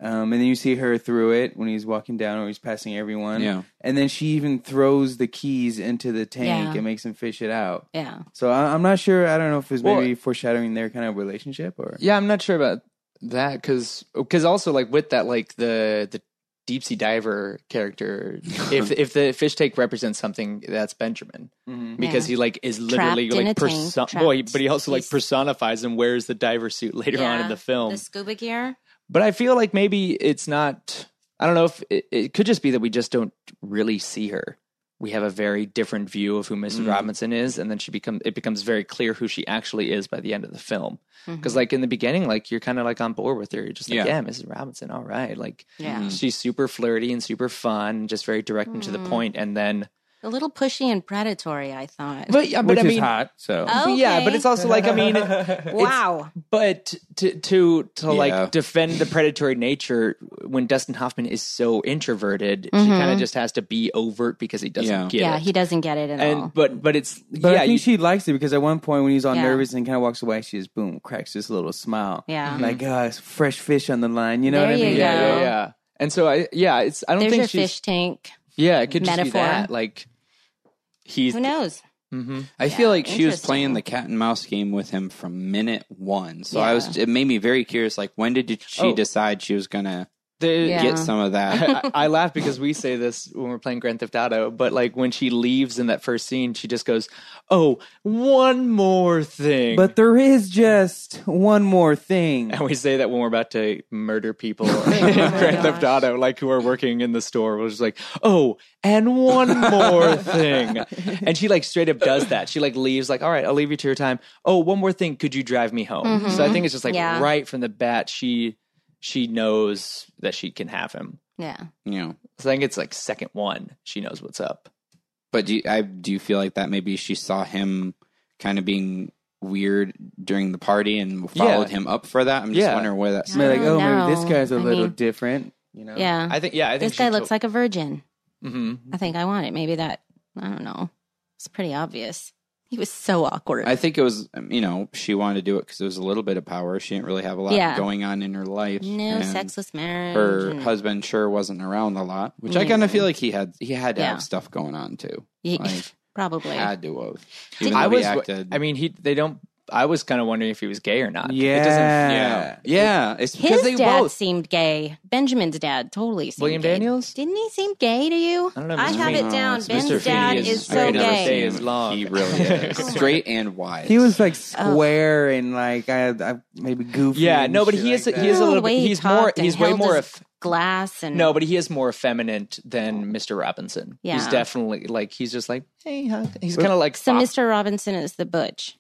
Um, and then you see her through it when he's walking down or he's passing everyone. Yeah. And then she even throws the keys into the tank Yeah. and makes him fish it out. Yeah. So I, I'm not sure. I don't know if it's Well- maybe foreshadowing their kind of relationship or. Yeah, I'm not sure about that because because also like with that like the the deep sea diver character, if if the fish tank represents something, that's Benjamin because Yeah. he like is literally Trapped in like a tank, person. trapped. Boy, but he also like He's- personifies and wears the diver suit later on in the film. The scuba gear. But I feel like maybe it's not. I don't know if it, it could just be that we just don't really see her. We have a very different view of who Mrs. Mm. Robinson is, and then she become it becomes very clear who she actually is by the end of the film. Mm-hmm. Because like in the beginning, like you're kind of like on board with her. You're just like, Yeah. yeah, Mrs. Robinson, all right. Like Yeah. Mhm. she's super flirty and super fun, and just very direct and to the Mm. point. And then, A little pushy and predatory, I thought. but yeah, but Which I is hot. So. Oh. but yeah, but it's also like I mean, wow. But to to to Yeah. like defend the predatory nature when Dustin Hoffman is so introverted, he Mhm. kind of just has to be overt because he doesn't Yeah. get yeah, it. he doesn't get it at all. and but but it's But yeah, I think you- she likes it because at one point when he's all Yeah. nervous and kind of walks away, she just boom cracks this little smile. Yeah. Like, uh, fresh fish on the line. You know There what I you mean? yeah, yeah, yeah. And so I yeah, it's I don't There's think your she's fish tank. yeah, it could just be metaphor. that like he's Who knows? Mhm. I feel like she was playing the cat and mouse game with him from minute one. So I was. It made me very curious. Like, when did she Oh. decide she was gonna The, Yeah. get some of that? I, I laugh because we say this when we're playing Grand Theft Auto, but like when she leaves in that first scene, she just goes, "Oh, one more thing." But there is just one more thing. and we say that when we're about to murder people oh in Grand Theft. Auto, like who are working in the store. We're just like, "Oh, and one more thing," and she like straight up does that. She like leaves, like, "All right, I'll leave you to your time." Oh, one more thing, could you drive me home? So I mm-hmm. think it's just like Yeah. right from the bat, she she knows that she can have him. Yeah. you know. So I think it's like second one, she knows what's up. But do you, I do you feel like that maybe she saw him kind of being weird during the party and followed Yeah. him up for that? I'm just Yeah. wondering where that's. Maybe like, oh, don't maybe this know. guy's a I little mean- different. You know? Yeah. I think, yeah, I think this guy looks like a virgin. hmm I think I want it. Maybe that. I don't know. It's pretty obvious. He was so awkward. I think it was, um, you know, she wanted to do it because it was a little bit of power. She didn't really have a lot Yeah. going on in her life. no sexless marriage. Her and- husband sure wasn't around a lot, which I kind of feel like he had. He had to Yeah. have stuff going on too. Ye- like, probably. Had to have. Even I though he was, acted. I mean, he, they don't, I was kind of wondering if he was gay or not. Yeah. It doesn't, yeah, yeah. It's because His they dad both. seemed gay. Benjamin's dad totally seemed William gay. Daniels? Didn't he seem gay to you? I don't know, I Mr. have Feeny. it down. it's Ben's Mr. dad Feeny is I so could never gay. say Is long. He really is straight and wide. He was like Oh. square and like I, I maybe goofy. Yeah, and no, but shit he is, like he is a little the way bit, he he's more, talked and he's way held more, his eff- Glass and no, but he is more effeminate than Mr. Robinson. Yeah. He's definitely like, he's just like, hey, huh? he's kind of like, so Mr. Robinson is the butch.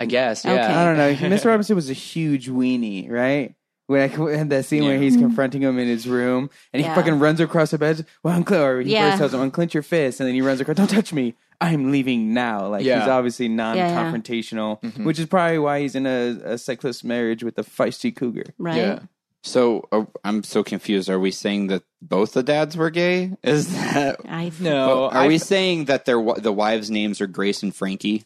I guess, Okay. yeah. I don't know. Mr. Robinson was a huge weenie, right? When I had that scene where he's confronting him in his room and he Yeah. fucking runs across the bed. Well, uncl- or he Yeah. first tells him, unclench your fist, and then he runs across. Don't touch me. I'm leaving now. Like Yeah. he's obviously yeah. non-confrontational, Mhm. which is probably why he's in a, a sexless marriage with a feisty cougar. Right? Yeah. So uh, I'm so confused. Are we saying that both the dads were gay? Is that? I No, are I- we saying that their wi- the wives' names are Grace and Frankie?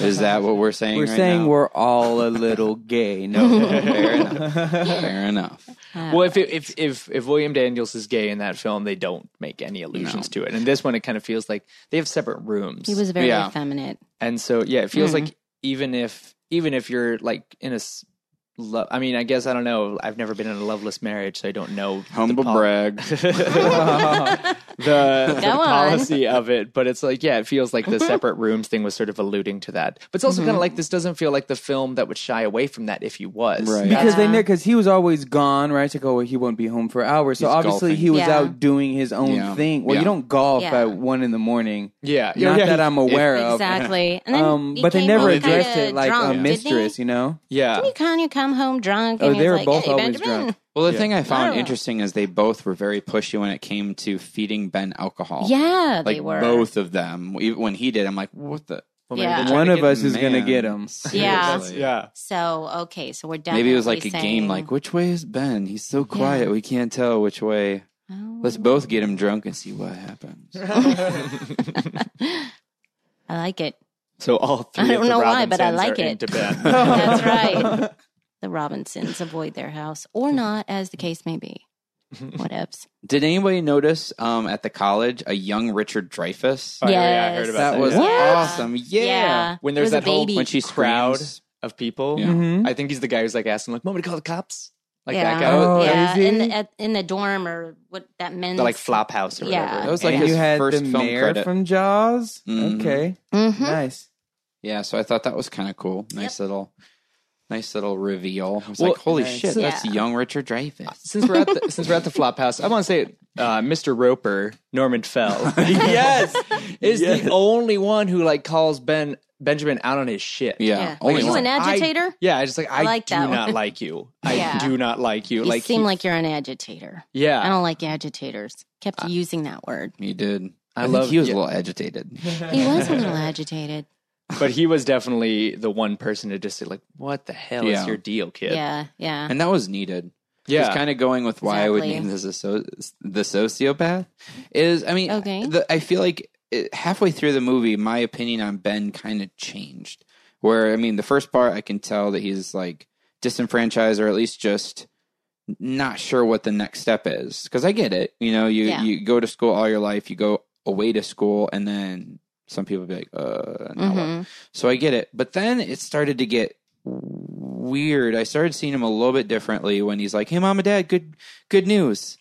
Is that what we're saying? We're right saying now? we're all a little gay. No, fair enough. Fair enough. Well, if, it, if if if William Daniels is gay in that film, they don't make any allusions to it. And this one, it kind of feels like they have separate rooms. he was very Yeah. effeminate. and so yeah, it feels Mhm. like even if even if you're like in a, s- lo- I mean, I guess I don't know. I've never been in a loveless marriage, so I don't know the Humble pol- brag. the, the policy of it, but it's like yeah, it feels like the separate rooms thing was sort of alluding to that. But it's also Mm-hmm. kind of like this doesn't feel like the film that would shy away from that if he was Right. because they Yeah. know because he was always gone, right? It's like, oh, he won't be home for hours. So He's obviously golfing. he was Yeah. out doing his own Yeah. thing. Well, Yeah. you don't golf Yeah. at one in the morning. Yeah, Not yeah, that I'm aware of. Exactly. And then Um, but they never addressed it like drunk, a mistress, you know? yeah. Didn't he kind of come home drunk? Oh, And he they were like, both hey, always Benjamin. drunk. Well, the Yeah. thing I found Oh. interesting is they both were very pushy when it came to feeding Ben alcohol. Yeah, like they were. both of them. Even when he did, I'm like, what the? Well, Yeah. One of us is gonna get him. Yeah. Yeah. So okay, so we're definitely Maybe it was like a saying, game. Like, which way is Ben? He's so quiet. We can't tell which way. Oh, Let's both get him drunk and see what happens. I like it. So all three. I don't of the know why, but I like are it. into Ben. That's right. The Robinsons avoid their house or not, as the case may be. Whatevs. Did anybody notice um, at the college a young Richard Dreyfuss? Oh, yeah, yeah, I Yes. heard about that that. was Yeah. awesome. Yeah. When there's that whole. When she's crowd of people, Yeah. Mhm. I think he's the guy who's like asking, like, "Mom, to call the cops?" Like yeah. that guy, Oh, yeah. is? In the, at, in the dorm or what that men's the like flop house or Yeah. whatever. That was like and his you had first the film mayor credit. from Jaws. Mhm. Okay, Mhm. nice. Yeah, so I thought that was kind of cool. Nice little, nice little reveal. I was Well, like, "Holy nice. shit, that's Yeah. young Richard Dreyfuss." since we're at the, since we're at the flop house, I want to say uh, Mr. Roper, Norman Fell, yes, is Yes. the only one who like calls Ben Benjamin out on his shit. Yeah, Yeah. only Are you one. an agitator? Yeah, I just like I, I like do that not one. like you. I Yeah. do not like you. You like seem he- like you're an agitator. yeah. I don't like agitators. Kept using that word. He did. I I, love- love. He was yeah. a little agitated. He was a little agitated. But he was definitely the one person to just say like, "What the hell Yeah. is your deal, kid?" Yeah, yeah. and that was needed. yeah. Just kind of going with why I would Exactly. name this a so- the sociopath is. I mean, Okay. the, I feel like it, halfway through the movie, my opinion on Ben kind of changed. Where I mean, the first part, I can tell that he's like disenfranchised, or at least just not sure what the next step is. Because I get it, you know, you Yeah. you go to school all your life, you go away to school, and then some people be like, uh, now what? Mhm. So I get it. But then it started to get weird. I started seeing him a little bit differently when he's like, "Hey, mom and dad, good good news.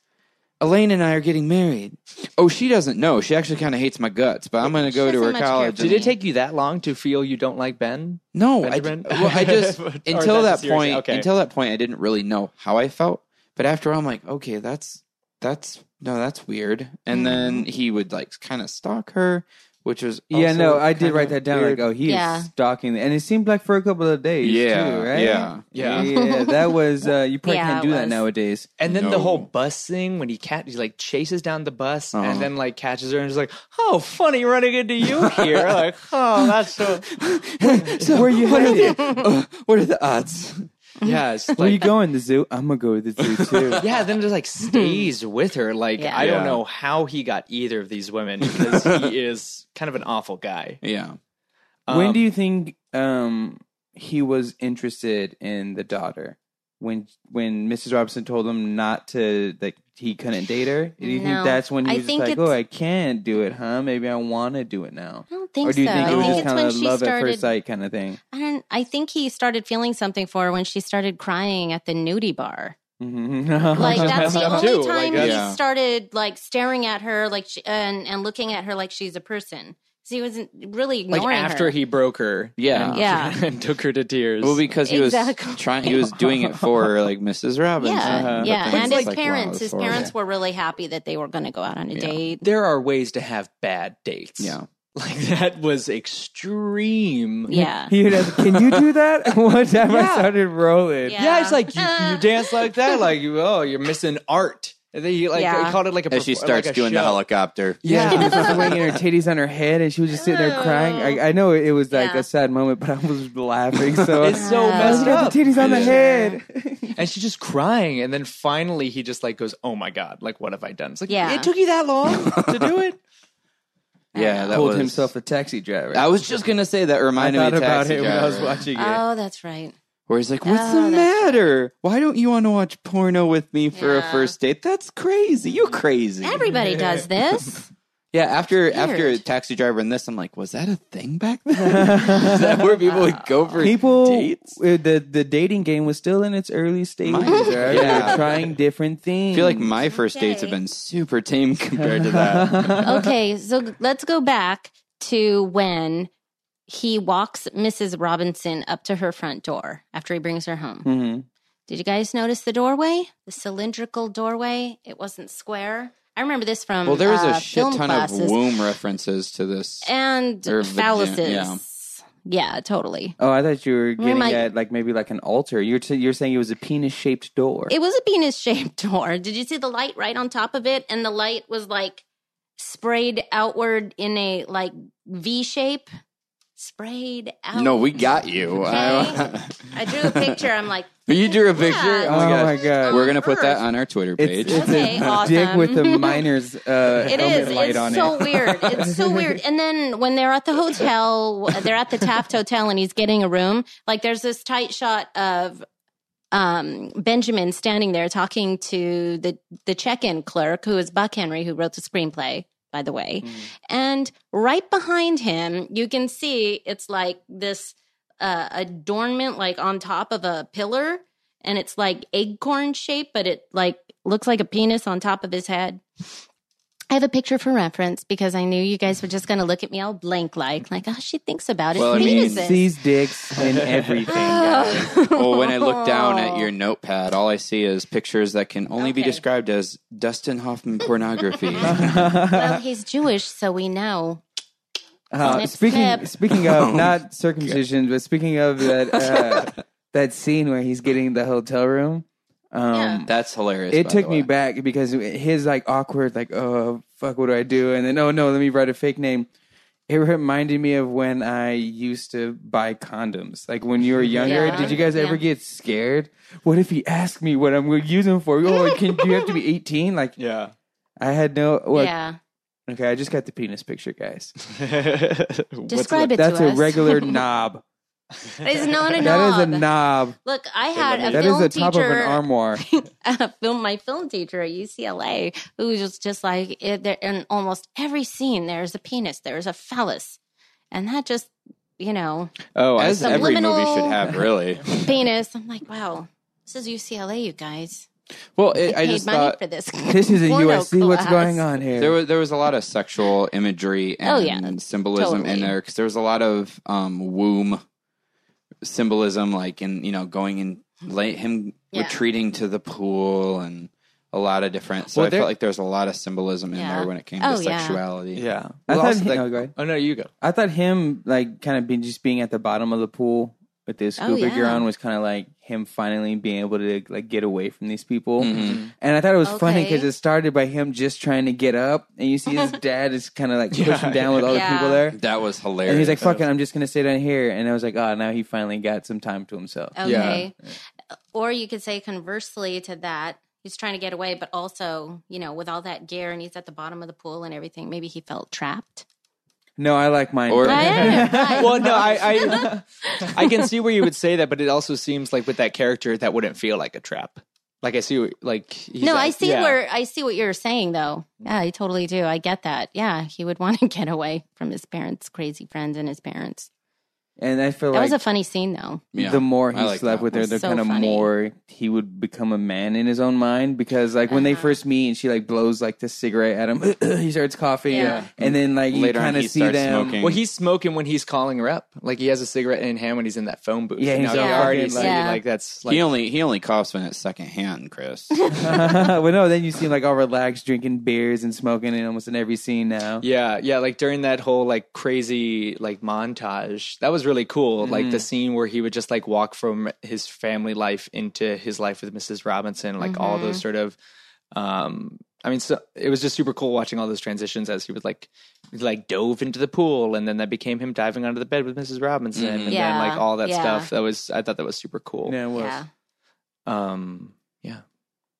Elaine and I are getting married." Oh, she doesn't know. She actually kind of hates my guts, but I'm going to go to her college. for Did it take you that long to feel you don't like Ben? No, I, well, I just until that's that point. okay. Until that point, I didn't really know how I felt. But after all, I'm like, okay, that's that's no, that's weird. And Mm-hmm. then he would like kind of stalk her, which was yeah. No, I did write that down. weird. Like, oh, he Yeah. is stalking, and it seemed like for a couple of days. Yeah, too, right? yeah. Yeah. yeah. That was uh, you probably Yeah, can't do that nowadays. And then the whole bus thing when he cat he like chases down the bus Uh-huh. and then like catches her and is like, "Oh, funny running into you here." like, "Oh, that's so." So Where you are headed? the uh, what are the odds? Yeah, it's Where you like, going? The zoo? I'm gonna go to the zoo too. yeah. Then just like stays with her. Like Yeah. I don't Yeah. know how he got either of these women because he is kind of an awful guy. Yeah. when Um, do you think um, he was interested in the daughter? When when Mrs. Robinson told him not to like he couldn't date her? Do you think that's when he I was just like, "Oh, I can't do it, huh? Maybe I want to do it now." I don't think Or do you so. think I it was think just it's kind when of she love started. at first sight kind of thing? I don't. I think he started feeling something for her when she started crying at the nudie bar. Mhm. Like that's the only too. Like, time that's- he Yeah. started like staring at her, like she, and and looking at her like she's a person. So he wasn't really like after her. he broke her, Yeah. and, Yeah. and took her to tears. Well, because he Exactly. was trying, he was doing it for like Mrs. Robinson. yeah, Uh-huh. Yeah, and his like, parents. this his horrible. parents were really happy that they were going to go out on a Yeah. date. there are ways to have bad dates. Yeah. like that was extreme. Yeah, He would ask, Can you do that? One time I started rolling. Yeah. Yeah, it's like you, you dance like that, like you oh, you're missing art. And then he like Yeah. he called it like a As she starts like a doing the helicopter. Yeah, she was just swinging her titties on her head, and she was just sitting there oh. crying. I, I know it was like Yeah. a sad moment, but I was laughing. So It's so I messed got up. the titties on the Yeah. head. And she's just crying, and then finally he just like goes, "Oh my god, like what have I done?" It's like, Yeah. it took you that long to do it. Yeah, that Pulled was, himself a taxi driver. I was just gonna say that reminded thought me of about Taxi it when I was watching it. Oh, that's right. Where he's like, "What's Oh, the that's matter? Why don't you want to watch porno with me for a Yeah. first date? That's crazy. You crazy." Everybody does this. Yeah, after Weird. after Taxi Driver and this, I'm like, was that a thing back then? Is that where people would go for People, dates? uh, the the dating game was still in its early stages. Mine- right? They Yeah. trying different things. I things. feel like my first dates have Okay. been super tame compared to that. okay, so let's go back to when he walks Mrs. Robinson up to her front door after he brings her home. Mhm. Did you guys notice the doorway? The cylindrical doorway? It wasn't square. I remember this from Well, there was a uh, shit ton classes. of womb references to this. and Or phalluses. yeah. Yeah. totally. Oh, I thought you were getting my- at like maybe like an altar. You're t- you're saying it was a penis shaped door. It was a penis shaped door. Did you see the light right on top of it? And the light was like sprayed outward in a like V shape. Sprayed out. No, we got you. Okay. I drew a picture. I'm like, you drew a picture. Yeah. Oh my Oh god. my God. We're gonna put that on our Twitter page. it's Okay, a awesome. dick with the miner's uh, It helmet is. light It's on so it. weird. It's so weird. And then when they're at the hotel, they're at the Taft Hotel, and he's getting a room. Like there's this tight shot of um, Benjamin standing there talking to the the check-in clerk, who is Buck Henry, who wrote the screenplay, by the way. Mm. And right behind him, you can see it's like this uh, adornment, like on top of a pillar, and it's like acorn shaped, but it like looks like a penis on top of his head. I have a picture for reference because I knew you guys were just going to look at me all blank, like, like, oh, she thinks about it. Well, I mean. Sees dicks in everything. Oh. well, when I look down at your notepad, all I see is pictures that can only be described as Dustin Hoffman pornography. well, he's Jewish, so we know. Uh, Snip, speaking snip. speaking of not circumcision, but speaking of that uh, that scene where he's getting the hotel room, um, Yeah. That's hilarious. it by took the me back because his like awkward, like oh fuck, what do I do? And then oh no, let me write a fake name. It reminded me of when I used to buy condoms. Like when you were younger, Yeah. did you guys ever Yeah. get scared? What if he asked me what I'm going to use them for? Oh, can do you have to be 18? Like Yeah. I had no. What? Yeah. Okay, I just got the penis picture, guys. Describe it That's to a us. regular knob. It's not a knob. is a knob. Look, I had a That is film the top teacher. of an armoire. a film my film teacher at UCLA who was just, just like it, there, in almost every scene there's a penis, there's a phallus, and that just you know Oh, As every movie should have, really. penis. I'm like, wow, this is UCLA, you guys. Well, it, I I just money thought for this. This is a porno USC. What's going on here? there was there was a lot of sexual imagery and Oh, yeah. symbolism in there because there was a lot of um, womb symbolism, like in you know going in late him Yeah. retreating to the pool and a lot of different. So Well, I there- felt like there was a lot of symbolism in Yeah. there when it came Oh, to yeah. sexuality. yeah. I Well, thought. also, he- like- oh, go ahead. oh no, you go. I thought him like kind of being just being at the bottom of the pool with this Oh, scuba gear on was kind of like him finally being able to like get away from these people. Mhm. And I thought it was funny because it started by him just trying to get up, and you see his dad is kind of like pushing Yeah. down with all Yeah. the people there. That was hilarious. And he's like, "Fucking, I'm just gonna stay down here." And I was like, "Oh, now he finally got some time to himself." Okay. Or you could say conversely to that, he's trying to get away, but also, you know, with all that gear and he's at the bottom of the pool and everything, maybe he felt trapped. No, I like mine. Or- I am, well, no, I, I I can see where you would say that, but it also seems like with that character that wouldn't feel like a trap. Like I see, what- like he's no, at- I see yeah. where I see what you're saying though. Yeah, I totally do. I get that. Yeah, he would want to get away from his parents, crazy friends and his parents. And I feel like That like was a funny scene though. Yeah, the more he I like slept that. with her, That's the so kind of funny. more he would become a man in his own mind. Because like when they Uh-huh. first meet and she like blows like the cigarette at him, he starts coughing, Yeah. and then like you Later on, kind of he see starts them. smoking. Well, he's smoking when he's calling her up. Like he has a cigarette in hand when he's in that phone booth. Yeah, And he's now all already fucking, see like- Yeah. like that's like he only he only coughs when it's secondhand, Chris. well, no, then you see like all relaxed, drinking beers and smoking in almost in every scene now. Yeah, yeah, like during that whole like crazy like montage, that was really cool. Like the scene where he would just like walk from his family life into his life with Mrs. Robinson, like all those sort of um I mean so it was just super cool watching all those transitions as he would like like dove into the pool and then that became him diving onto the bed with Mrs. Robinson and then like all that yeah. stuff. That was I thought that was super cool. Yeah, it was. Yeah. Um yeah.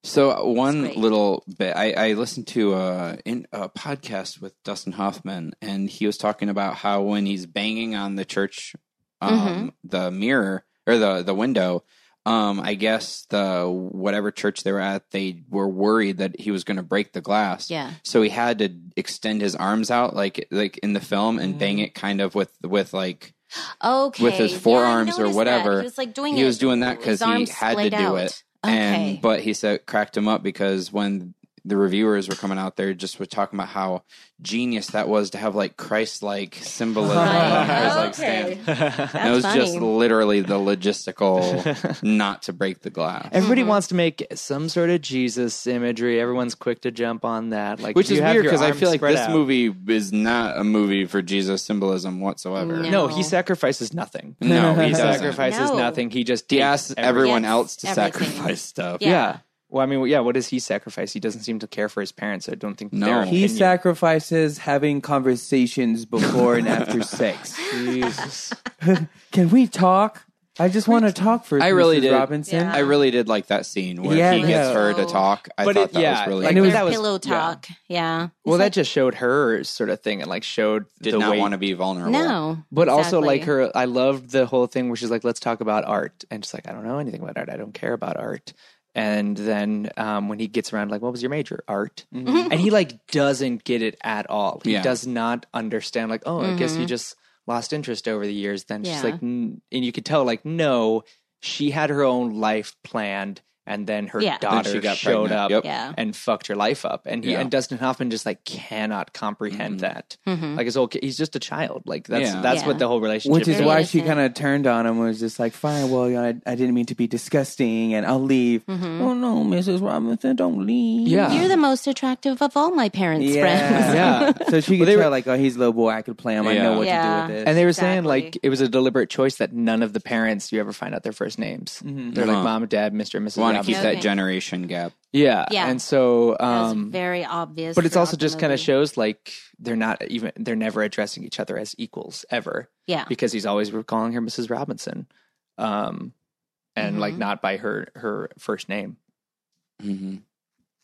So uh, one little bit, I, I listened to a, in, a podcast with Dustin Hoffman, and he was talking about how when he's banging on the church, um, Mm-hmm. the mirror or the the window, um, I guess the whatever church they were at, they were worried that he was going to break the glass. Yeah. So he had to extend his arms out, like like in the film, and bang Mm. it kind of with with like Okay. with his Yeah, forearms or whatever. That. He was like doing he it. was doing that because he had to do out. it. Okay. And but he said cracked him up because when the reviewers were coming out there, just were talking about how genius that was to have like Christ-like symbolism on Right. Christ-like Okay. stand. And it was just literally the logistical not to break the glass. Everybody Mm-hmm. wants to make some sort of Jesus imagery. Everyone's quick to jump on that. Like Which is weird because I feel like this out- movie is not a movie for Jesus symbolism whatsoever. No. No, he sacrifices nothing. No, he He sacrifices No. nothing. He just He asks everyone Yes, else to everything. sacrifice stuff. Yeah. Yeah. Well, I mean, yeah. What does he sacrifice? He doesn't seem to care for his parents. I don't think. No. He opinion- sacrifices having conversations before and after sex. Jesus. Can we talk? I just want to talk for. I really Mrs. did. Robinson. Yeah. I really did like that scene where Yeah, he gets yeah. her to talk. I But thought it- that yeah, was really like, And it was- that was pillow talk. Yeah. Well, It's that just showed her sort of thing, and like showed did the not way. want to be vulnerable. no. But also, like her, I loved the whole thing where she's like, "Let's talk about art," and she's like, "I don't know anything about art. I don't care about art." And then um, when he gets around, like, "What was your major? Art?" Mm-hmm. Mm-hmm. And he like doesn't get it at all. He Yeah. does not understand. Like, oh, I guess you mm-hmm. just lost interest over the years. Then she's like, n- and you could tell, like, no, she had her own life planned, and then her Yeah. Then daughter she got showed pregnant. up Yep. Yeah. and fucked her life up. And he Yeah. and Dustin Hoffman just like cannot comprehend mm-hmm. that. Mm-hmm. Like his whole ki- he's just a child. Like that's Yeah. that's Yeah. what the whole relationship Which is Very why she kind of turned on him. Was just like, fine, well, you know, I, I didn't mean to be disgusting, and I'll leave. Mm-hmm. Oh no, Mrs. Robinson, don't leave. Yeah. You're the most attractive of all my parents' yeah, friends. Yeah. so she could Well, tell, were- like, oh, he's low boy. I could play him. I know what Yeah. to do with this. And they were saying like it was a deliberate choice that none of the parents you ever find out their first names. They're like Uh-huh. mom, dad, Mr. and Mrs. Want to keep that generation gap. Yeah. Yeah. And so That um very obvious. but it's also just kind of shows like they're not even they're never addressing each other as equals ever Yeah. because he's always calling her Mrs. Robinson. Um and like Mhm. not by her her first name. Mm-hmm.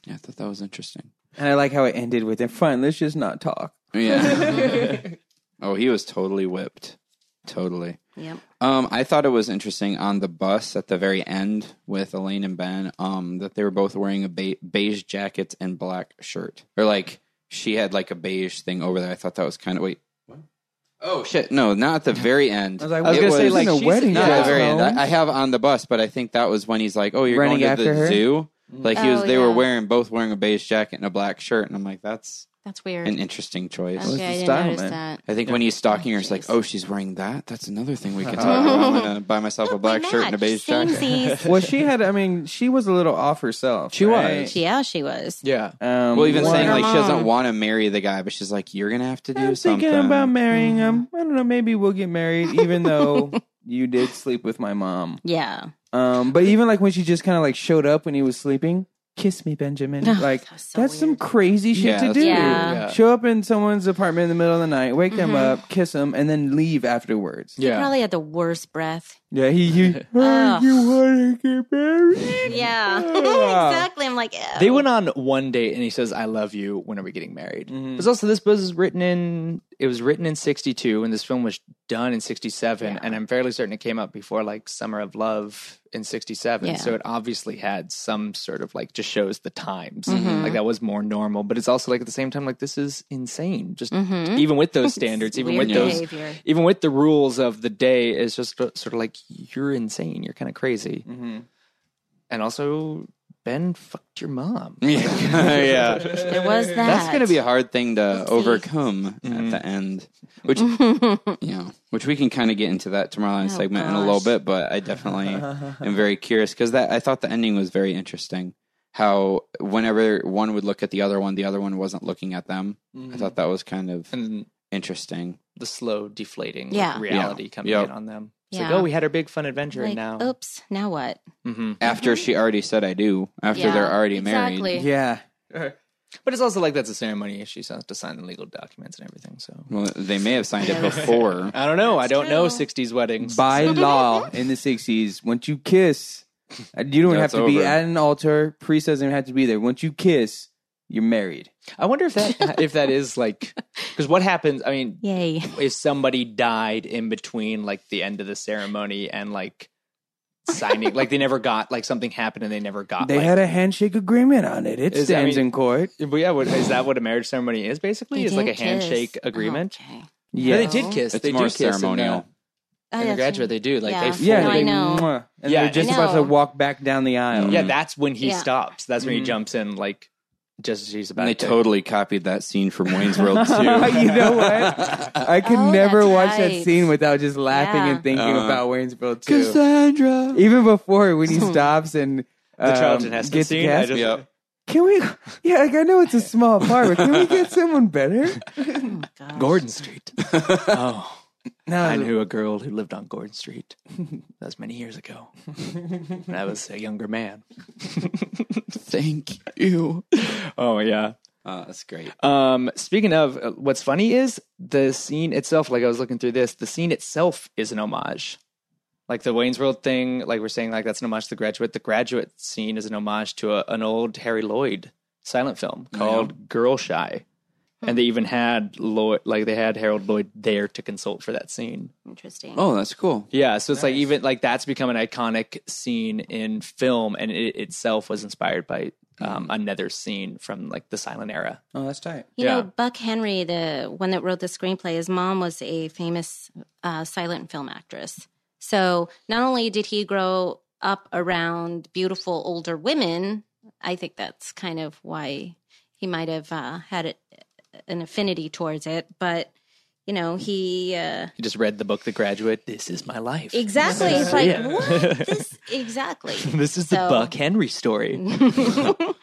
Yeah, I thought that was interesting. and I like how it ended with, "And fine, let's just not talk." Yeah. oh, he was totally whipped. Totally. Yep. Um, I thought it was interesting on the bus at the very end with Elaine and Ben, um, that they were both wearing a be- beige jacket and black shirt, or like she had like a beige thing over there. I thought that was kind of wait. What? Oh shit! No, not at the very end. I was like, I was gonna say, like, a wedding not at the very end. I I have on the bus, but I think that was when he's like, "Oh, you're Running going to the her? zoo." Like he was, Oh, they were wearing both wearing a beige jacket and a black shirt, and I'm like, that's That's weird. an interesting choice. What's okay, the I didn't style, notice man? that. I think when he's stalking her, it's like, oh, she's wearing that. That's another thing we can talk about. I'm gonna buy myself a black shirt and a beige jacket. Well, she had. I mean, she was a little off herself. She right? was. yeah, she was. Yeah. Um, Well, even saying like she doesn't want to marry the guy, but she's like, you're gonna have to do I'm something. thinking about marrying him. Mm-hmm. I don't know. Maybe we'll get married, even though you did sleep with my mom. Yeah. Um, but even like when she just kind of like showed up when he was sleeping, kiss me, Benjamin. Like That so that's some crazy shit Yeah, to do. weird. Yeah. Show up in someone's apartment in the middle of the night, wake them Mm-hmm. up, kiss them, and then leave afterwards. He Yeah. probably had the worst breath. Yeah, he. he hey, Ugh. you want to get married? Yeah. Ah. exactly. I'm like, Ew. They went on one date and he says, I love you. When are we getting married? Mhm. But also, this was written in, it was written in 62 and this film was done in 67. Yeah. And I'm fairly certain it came out before like Summer of Love in 67. Yeah. So it obviously had some sort of like, just shows the times. Mhm. Like that was more normal. But it's also like at the same time, like this is insane. Just Mhm. even with those standards, even Weird with those. Even with the rules of the day, it's just sort of like you're insane. You're kind of crazy, Mhm. and also Ben fucked your mom. yeah, yeah. There was that. That's going to be a hard thing to Oopsie. overcome Mhm. at the end, which you know, which we can kind of get into that tomorrow night Oh, segment in a little bit. But I definitely am very curious because that I thought the ending was very interesting. How whenever one would look at the other one, the other one wasn't looking at them. I thought that was kind of and interesting. the slow deflating like, Yeah. reality Yeah. coming Yep. in on them. It's like, Yeah. oh, we had our big fun adventure, like, and now, oops, now what? Mhm. After she already said I do, after Yeah, they're already exactly. married. Yeah. but it's also like that's a ceremony. She has to sign the legal documents and everything. So Well, they may have signed it before. I don't know. I don't know '60s weddings. By law in the 60s, once you kiss, you don't That's have to be at an altar. Priest doesn't have to be there. Once you kiss, you're married. I wonder if that if that is like because what happens? I mean, Yay. if somebody died in between like the end of the ceremony and like signing, like they never got like something happened and they never got. They like, had a handshake agreement on it. It Is- I stands mean- in court. But yeah, what, is that what a marriage ceremony is? Basically, They is like a didn't handshake kiss. agreement. Okay. Yeah, they did kiss. It's they more do kiss in the- ceremonial. Oh, In the graduate, right. they do. Like Yeah. they Yeah, No, fully- I know. and Yeah, they're just about to walk back down the aisle. Yeah, that's when he Yeah. stops. That's when he Mhm. jumps in, like just as she's about And they to. totally copied that scene from Wayne's World too. you know what? I could Oh, never that's watch that right. scene without just laughing Yeah. and thinking Uh, about World too. Cassandra. Even before when he stops and The um, Charlton Heston gets scene. I gas. just, Yep. Can we? Yeah, like I know it's a small part, but can we get someone better? Oh. Gordon Street. oh, No, I knew a girl who lived on Gordon Street. that was many years ago. when I was a younger man. Thank you. Oh yeah. Oh, that's great. Um, speaking of, uh, what's funny is the scene itself. Like I was looking through this, the scene itself is an homage. Like the Wayne's World thing, like we're saying, like that's an homage to the Graduate. The Graduate scene is an homage to a, an old Harry Lloyd silent film called Girl Shy, and they even had Lloyd, like they had Harold Lloyd there to consult for that scene. Interesting. Oh, that's cool. Yeah, so it's like even like that's become an iconic scene in film, and it itself was inspired by um, another scene from like the silent era. Oh, that's tight. You Yeah. know, Buck Henry, the one that wrote the screenplay, his mom was a famous uh, silent film actress. So not only did he grow up around beautiful older women, I think that's kind of why he might have uh, had it, an affinity towards it. But you know, he uh, You just read the book The Graduate. This is my life. exactly. It's like Yeah. what this exactly. this is the Buck Henry story.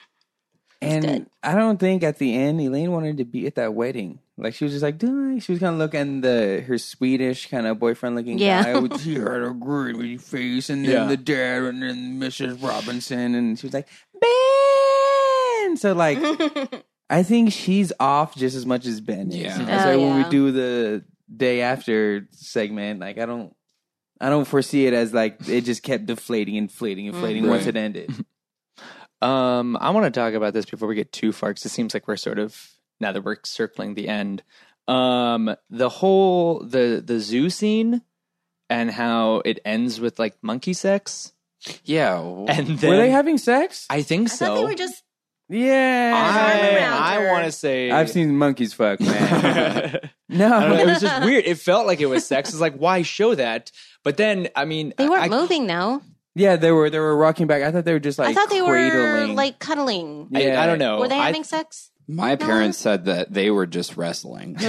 And good. I don't think at the end Elaine wanted to be at that wedding. Like she was just like, "Die." She was kind of looking the her Swedish kind of boyfriend looking Yeah. guy with he had a great face, and then Yeah. the dad, and then Mrs. Robinson, and she was like, Ben. So like, I think she's off just as much as Ben is. Yeah. That's Oh, why when we do the day after segment, like I don't, I don't foresee it as like it just kept deflating, inflating, inflating Mhm. once Right. it ended. Um, I want to talk about this before we get too far because it seems like we're sort of now that we're circling the end. Um, the whole the the zoo scene and how it ends with like monkey sex, Yeah. and then Were they having sex? I think I so. thought they were just Yeah. I, I want to say I've seen monkeys fuck, man. No. know, it was just weird. It felt like it was sex. It's like why show that? But then I mean they weren't I, moving though. Yeah, they were they were rocking back. I thought they were just like I thought they cradling. were like cuddling. I, I don't know. Were they I- having sex? My parents said that they were just wrestling. but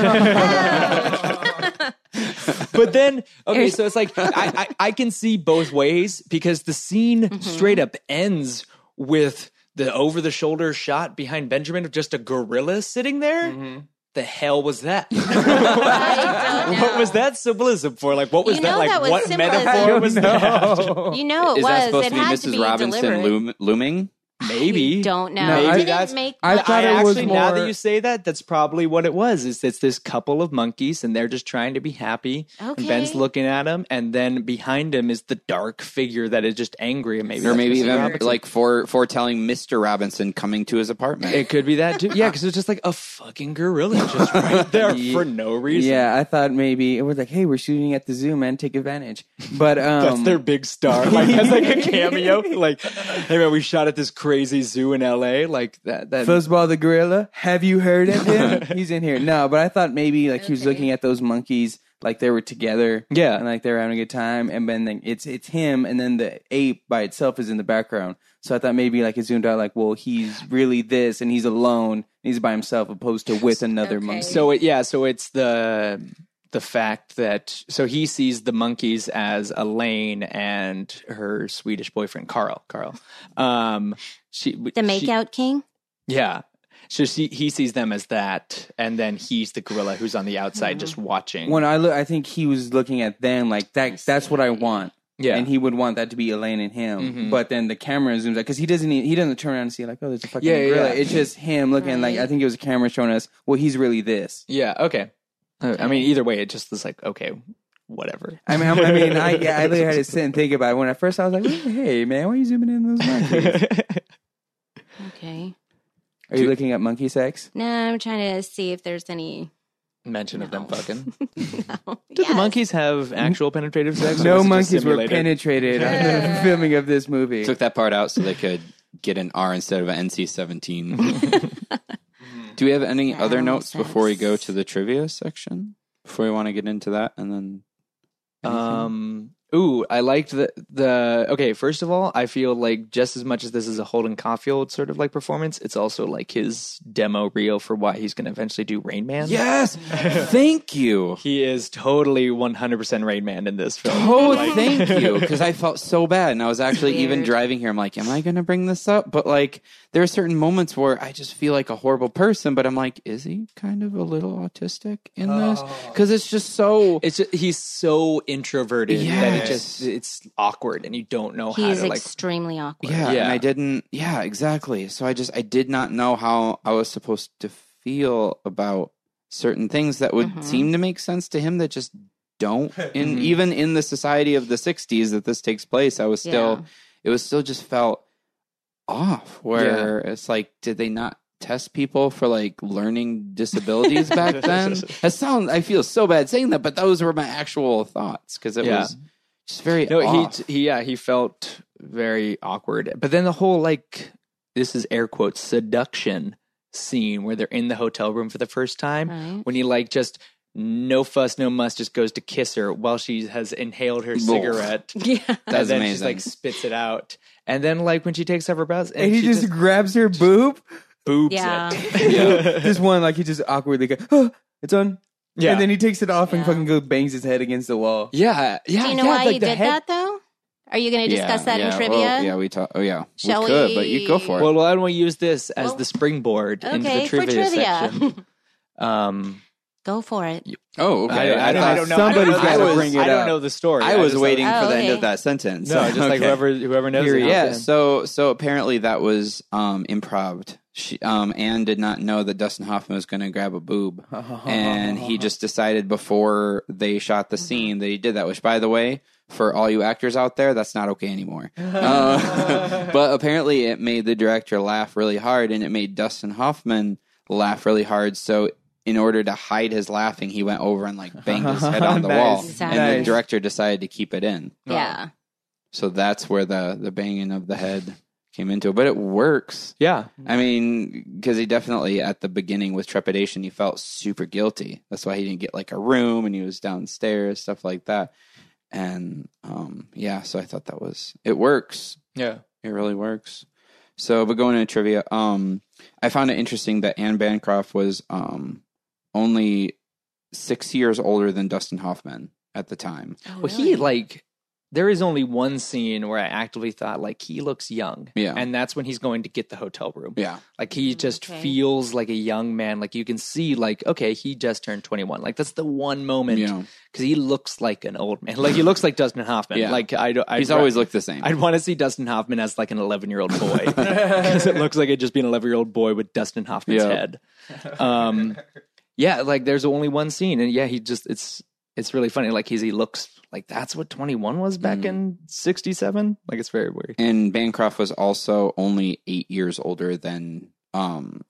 then okay so it's like I, I i can see both ways because the scene Mm-hmm. straight up ends with the over the shoulder shot behind benjamin of just a gorilla sitting there Mm-hmm. the hell was that what was that symbolism for like what was You that like that was what symbolism. metaphor was that You know it Is was. that supposed it to be had to Mrs. be Robinson deliberate. loom- looming? Maybe I don't know. No, it I- didn't that's- make. I thought I it was actually now that you say that that's probably what it was is it's this couple of monkeys and they're just trying to be happy Okay. and ben's looking at him and then behind him is the dark figure that is just angry and maybe Or maybe Mrs. even Robinson. like for foretelling Mr. Robinson coming to his apartment. It could be that too. Yeah, because it's just like a fucking gorilla just right there for no reason. Yeah, I thought maybe it was like, hey, we're shooting at the zoo, man. Take advantage. But um, That's their big star. Like that's like a cameo. Like, hey man, we shot at this crazy zoo in LA. Like that. that Fuzzball the gorilla. Have you heard of him? He's in here. No, but I thought maybe like he was Okay. looking at those monkeys like they were together. Yeah. and like they were having a good time. And then like, it's it's him, and then the ape by itself is in the background. So I thought maybe like it zoomed out like, well, he's really this, and he's alone. He's by himself, opposed to with another Okay. monkey. so it, yeah. So it's the the fact that so he sees the monkeys as Elaine and her Swedish boyfriend Carl. Carl. Um, she the she- makeout king. Yeah. So she, he sees them as that, and then he's the gorilla who's on the outside Mm-hmm. just watching. when I look, I think he was looking at them like that. That's what I want. yeah. and he would want that to be Elaine and him. Mhm. But then the camera zooms out because he doesn't he doesn't turn around and see like oh there's a fucking Yeah, yeah, gorilla. yeah. It's just him looking like I think it was a camera showing us well he's really this. Yeah. Okay. Uh, I mean, either way, it just was like okay, whatever. I mean I'm- mean I yeah, I literally had to sit and think about it. When at first I was like hey man why are you zooming in on those monkeys? Okay. Are you looking at monkey sex? No, I'm trying to see if there's any. Mention of them No. fucking. no. Did Yes. the monkeys have actual penetrative sex? or No was it just monkeys were simulated? penetrated on the filming of this movie. Took that part out so they could get an R instead of an NC 17. Do we have any That other makes notes before we go to the trivia section? Before we want to get into that and then. anything? Um, Ooh, I liked the the. Okay, first of all, I feel like just as much as this is a Holden Caulfield sort of like performance, it's also like his demo reel for why he's going to eventually do Rain Man. Yes, thank you. he is totally one hundred percent Rain Man in this film. Oh, thank you. Because I felt so bad, and I was actually even driving here. I'm like, am I going to bring this up? But like, there are certain moments where I just feel like a horrible person. But I'm like, is he kind of a little autistic in this? Oh. Because it's just so. It's just, he's so introverted that it just it's awkward and you don't know He how is to like. extremely awkward. Yeah, Yeah. and I didn't. Yeah, exactly. So I just I did not know how I was supposed to feel about certain things that would Mhm. seem to make sense to him that just don't. In Mhm. even in the society of the '60s that this takes place, I was still. It was still just felt off. Where it's like, did they not test people for like learning disabilities back then? That sounds I feel so bad saying that, but those were my actual thoughts because it Yeah. was just very. No, off. he, he yeah he felt very awkward. But then the whole like this is air quotes seduction scene where they're in the hotel room for the first time Right. when he like just no fuss no muss just goes to kiss her while she has inhaled her cigarette. Yeah. That's and then amazing. she's like spits it out. And then like when she takes off her blouse and, And he she just, grabs her boob. boobs Yeah. it. yeah. This one, like he just awkwardly goes, oh, it's on. Yeah. And then he takes it off and Yeah. fucking go bangs his head against the wall. yeah, yeah. Do you know yeah, why like he the did head- that though? Are you going to discuss that yeah, in trivia? Well, yeah, we talk. Oh yeah, Shall we could, but you go for it. Well, why don't we use this as Well, the springboard into the Okay, for trivia, trivia. section? Um, Go for it. oh, okay. I, I, don't, I don't know. Somebody's I don't know gotta the- bring it up. I don't know the story. I was just- waiting Oh, for the end okay. of that sentence. No, just like Okay. whoever whoever knows. Here it. Yeah. So so apparently that was um improv. She um Anne did not know that Dustin Hoffman was going to grab a boob, and he just decided before they shot the scene that he did that. Which, by the way, for all you actors out there, that's not okay anymore. Uh, but apparently, it made the director laugh really hard, and it made Dustin Hoffman laugh really hard. So. In order to hide his laughing, he went over and like banged his head on the Nice. wall, Exactly. and the director decided to keep it in. Yeah. So that's where the the banging of the head came into it. But it works. Yeah. I mean, because he definitely at the beginning with trepidation, he felt super guilty. That's why he didn't get like a room and he was downstairs, stuff like that. And um, yeah, so I thought that was it works. Yeah. It really works. So, but going into trivia, um, I found it interesting that Anne Bancroft was um only six years older than Dustin Hoffman at the time. Oh, Well, he like there is only one scene where I actively thought like he looks young. Yeah. And that's when he's going to get the hotel room. Yeah. Like he just Okay. feels like a young man. Like you can see like okay, he just turned 21. Like that's the one moment You know, cuz he looks like an old man. Like he looks like Dustin Hoffman. Yeah. Like I don't he's I'd, always looked the same. I'd want to see Dustin Hoffman as like an 11 year old boy because it looks like it'd just be an 11 year old boy with Dustin Hoffman's Yeah. head. Um, yeah, like there's only one scene, and yeah, he just it's it's really funny. Like he's he looks like that's what 21 was back Mm. in 67. Like it's very weird. Anne Bancroft was also only eight years older than um,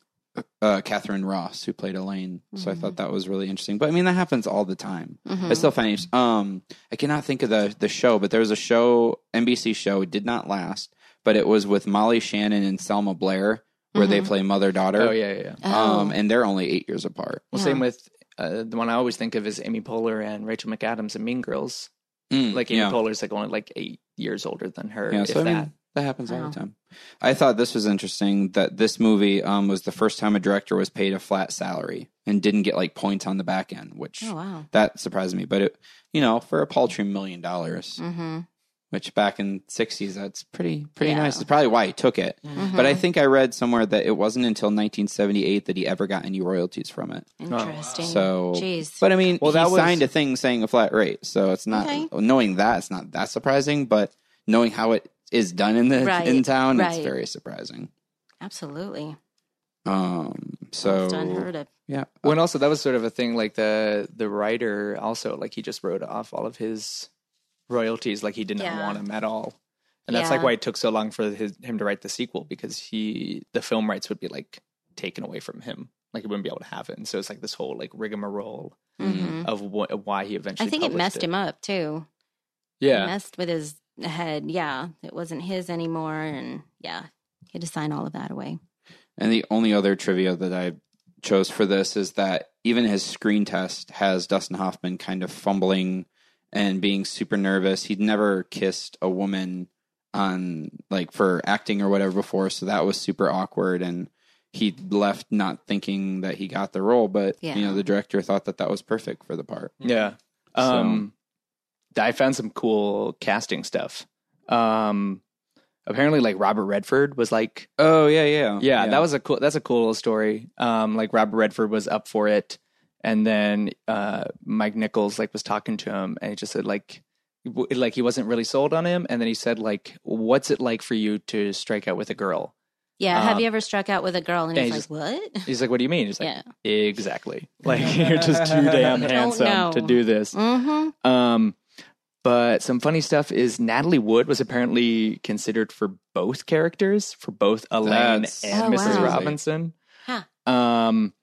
uh, Katharine Ross, who played Elaine. So I thought that was really interesting. But I mean, that happens all the time. Mhm. I still find it. Um, I cannot think of the the show, but there was a show, NBC show, it did not last, but it was with Molly Shannon and Selma Blair, where they Mhm. play mother daughter. Oh yeah, yeah. yeah. Um, Oh. and they're only eight years apart. Well, Yeah. same with uh, the one I always think of is Amy Poehler and Rachel McAdams in Mean Girls. Mm, Like Amy yeah. Poehler's like only like eight years older than her. Yeah, if so I that. mean, that happens all Wow. the time. I thought this was interesting that this movie um, was the first time a director was paid a flat salary and didn't get like points on the back end, which Oh wow. that surprised me. But it, you know, for a paltry million dollars, Mm-hmm. Which back in '60s, that's pretty pretty Yeah. nice. It's probably why he took it. Mm-hmm. But I think I read somewhere that it wasn't until 1978 that he ever got any royalties from it. interesting. So, Jeez. but I mean, Well, he that was- signed a thing saying a flat rate, so it's not Okay. knowing that it's not that surprising. But knowing how it is done in the Right, in town, it's very surprising. Absolutely. Um, so It's unheard of. yeah, Well, and also that was sort of a thing. Like the the writer also like he just wrote off all of his royalties. Like he did not Yeah. want them at all, and that's like why it took so long for his, him to write the sequel because he the film rights would be like taken away from him. Like he wouldn't be able to have it, and so it's like this whole like rigmarole hmm of what of why he eventually. I think it published messed him up too. It Yeah, messed with his head. Yeah, it wasn't his anymore, and yeah, he had to sign all of that away. And the only other trivia that I chose for this is that even his screen test has Dustin Hoffman kind of fumbling and being super nervous. He'd never kissed a woman on like for acting or whatever before, so that was super awkward and he left not thinking that he got the role, but Yeah. you know the director thought that that was perfect for the part. Yeah. Um, I found some cool casting stuff. Um, apparently, like Robert Redford was like, Oh yeah, yeah, yeah, that was a cool. That's a cool little story. Um, like Robert Redford was up for it, and then uh, Mike Nichols like was talking to him, and he just said like, like he wasn't really sold on him, and then he said like, "What's it like for you to strike out with a girl?" Yeah. have Um, you ever struck out with a girl and yeah, he's he's like, what? He's like, "What do you mean?" He's like, Yeah. "Exactly. Like you're just too damn handsome know. to do this." Mm-hmm. Um, but some funny stuff is Natalie Wood was apparently considered for both characters, for both Elaine That's and Oh, Mrs. wow. Robinson. Huh. Um,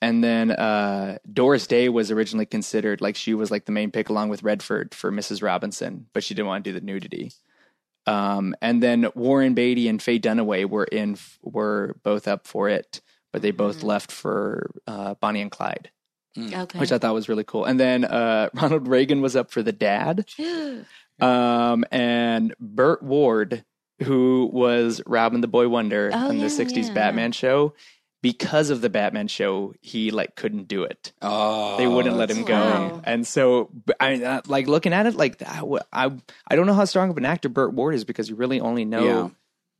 and then uh, Doris Day was originally considered like she was like the main pick along with Redford for Mrs. Robinson, but she didn't want to do the nudity. Um, and then Warren Beatty and Faye Dunaway were in were both up for it, but they both Mhm. left for uh, Bonnie and Clyde, Okay. which I thought was really cool. And then uh, Ronald Reagan was up for the dad, um, and Burt Ward, who was Robin the Boy Wonder Oh, on yeah, the '60s yeah. Batman show. Because of the Batman show, he like couldn't do it. Oh, They wouldn't let him go. Wow. and so I mean, uh, like looking at it, like I, I don't know how strong of an actor Burt Ward is because you really only know Yeah.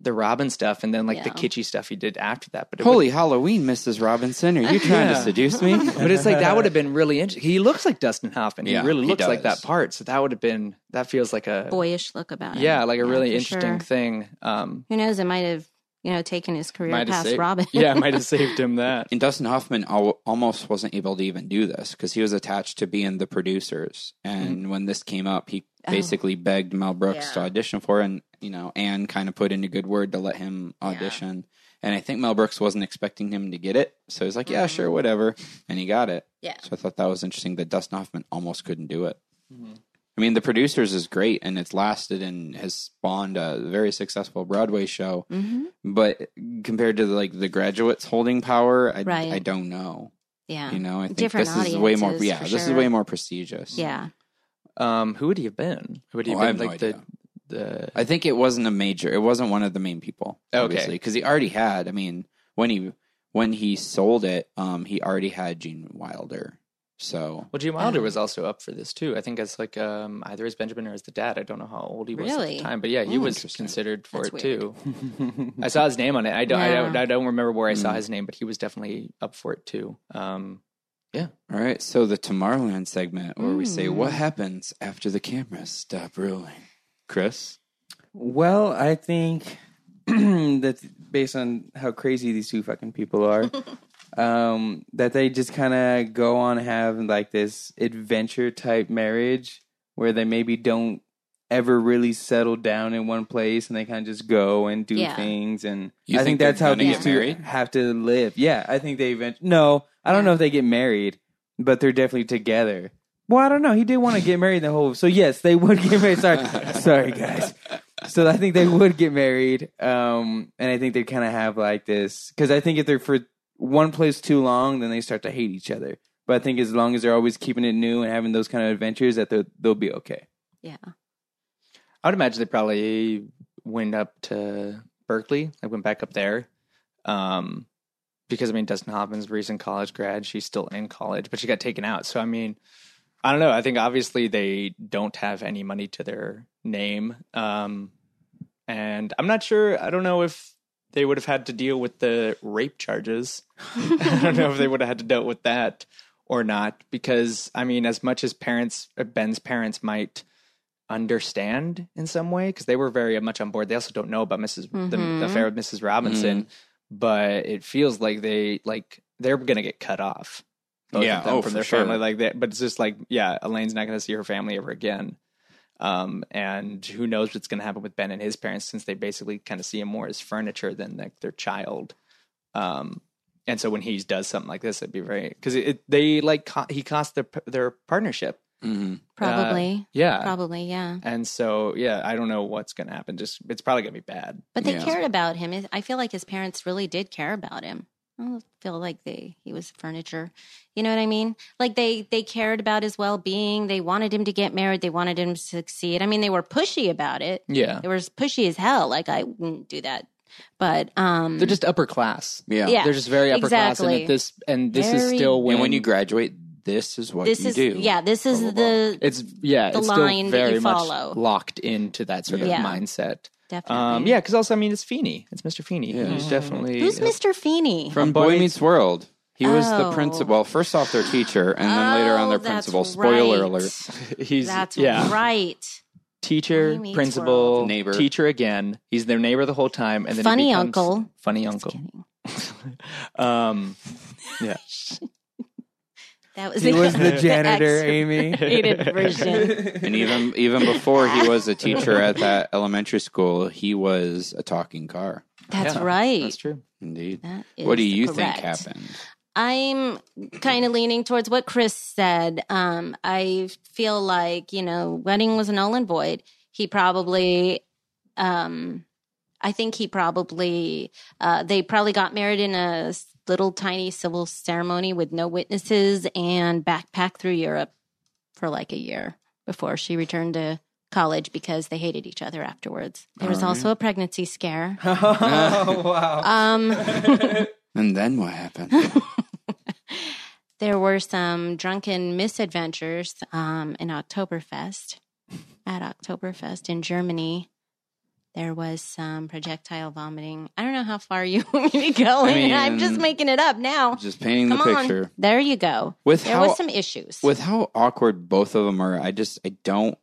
the Robin stuff and then like the Yeah. kitschy stuff he did after that. But it Holy Halloween, Mrs. Robinson! Are you trying Yeah. to seduce me? but it's like that would have been really interesting. He looks like Dustin Hoffman. Yeah, he really he looks like that part. So that would have been that feels like a Boyish look about it. yeah, like a really interesting sure. thing. Um, Who knows? It might have, you know, taken his career might past saved, Robin. yeah, I might have saved him that. And Dustin Hoffman al- almost wasn't able to even do this because he was attached to being the producers. And when this came up, he Oh. basically begged Mel Brooks to audition for, it, and you know, Anne kind of put in a good word to let him audition. And I think Mel Brooks wasn't expecting him to get it, so he's like, "Yeah, Mhm. sure, whatever," and he got it. Yeah. So I thought that was interesting that Dustin Hoffman almost couldn't do it. I mean, the producers is great, and it's lasted and has spawned a very successful Broadway show. hmm But compared to like the graduates holding power, I, Right. I don't know. Yeah. You know, I think Different this is way more. Yeah, for this is way more prestigious. Yeah. Um, who would he have been? Who would he Oh, have I been? have no like the idea. the I think it wasn't a major. It wasn't one of the main people. Okay. obviously, because he already had. I mean, when he when he sold it, um, he already had Gene Wilder. So well, Gene Wilder Oh. was also up for this too. I think as like um either as Benjamin or as the dad. I don't know how old he was at the time, but yeah, he Mm. was considered for That's it weird. too. I saw his name on it. I don't, I don't, I don't remember where I saw Mm. his name, but he was definitely up for it too. Um, yeah. all right. So the Tomorrowland segment where we say Mm. what happens after the cameras stop rolling. Chris, Well, I think that based on how crazy these two fucking people are, um, that they just kind of go on have like this adventure type marriage where they maybe don't ever really settle down in one place and they kind of just go and do Yeah. things and You I think think that's they're how gonna these get two married? have to live. Yeah, I think they event- no, I don't Yeah. know if they get married, but they're definitely together. Well, I don't know. He did want to get married the whole. So yes, they would get married. Sorry, sorry guys. So I think they would get married, um, and I think they kind of have like this because I think if they're for one place too long, then they start to hate each other. But I think as long as they're always keeping it new and having those kind of adventures, that they'll they'll be okay. Yeah. I would imagine they probably went up to Berkeley. I went back up there. Um, because I mean, Dustin Hoffman's a recent college grad. She's still in college, but she got taken out. So I mean, I don't know. I think obviously they don't have any money to their name. Um, and I'm not sure. I don't know if they would have had to deal with the rape charges. I don't know if they would have had to deal with that or not. Because I mean, as much as parents, uh, Ben's parents might understand in some way, because they were very much on board. They also don't know about Mrs. The, the Mhm. affair with Mrs. Robinson, but it feels like they like they're gonna get cut off. both Yeah, of them oh, from for their sure. family like that. But it's just like, yeah, Elaine's not gonna see her family ever again. Um, and who knows what's going to happen with Ben and his parents since they basically kind of see him more as furniture than like their child. Um, and so when he does something like this, it'd be very because it, it- they like co- he cost their their partnership. hmm Probably. Yeah, Probably. Yeah. and so yeah, I don't know what's going to happen. Just it's probably going to be bad. But they Yeah. cared about him. I feel like his parents really did care about him. I don't feel like they he was furniture. You know what I mean? Like they they cared about his well being. They wanted him to get married. They wanted him to succeed. I mean, they were pushy about it. Yeah. They were as pushy as hell. Like I wouldn't do that. But um, They're just upper class. Yeah. Yeah. They're just very upper class. And exactly. at this and this is still when And when you graduate, this is what this you is do. yeah. This is Blah, blah, blah. the it's yeah, the it's line still that very you much locked into that sort of Yeah. mindset. Definitely. Um, yeah, because also I mean it's Feeny. It's Mr. Feeny. Yeah. Who's definitely Who's Mr. Feeny? From Boy Boy Meets- Meets World. He was the Oh. principal. Well, first off, their teacher, and then later on, Oh, their that's principal. Spoiler right. alert. He's That's yeah. right. Teacher, Boy principal, Neighbor. teacher again. He's their neighbor the whole time, and then Funny becomes- uncle. Funny uncle. kidding. Um, That was He was the the janitor, Amy. X-rated version. And even even before he was a teacher at that elementary school, he was a talking car. That's Yeah, right. that's true. Indeed. That is What do you correct. think happened? I'm kind of leaning towards what Chris said. Um, I feel like, you know, wedding was null and void. He probably, um, I think he probably, uh, they probably got married in a s- little tiny civil ceremony with no witnesses and backpacked through Europe for like a year before she returned to college because they hated each other afterwards. There was right. also a pregnancy scare. oh wow. Um, And then what happened? there were some drunken misadventures um, in Oktoberfest. At Oktoberfest in Germany, there was some projectile vomiting. I don't know how far you want me to go. I in. I'm just making it up now. Just painting Come the on. picture. There you go. With There how was some issues. with how awkward both of them are, I just I don't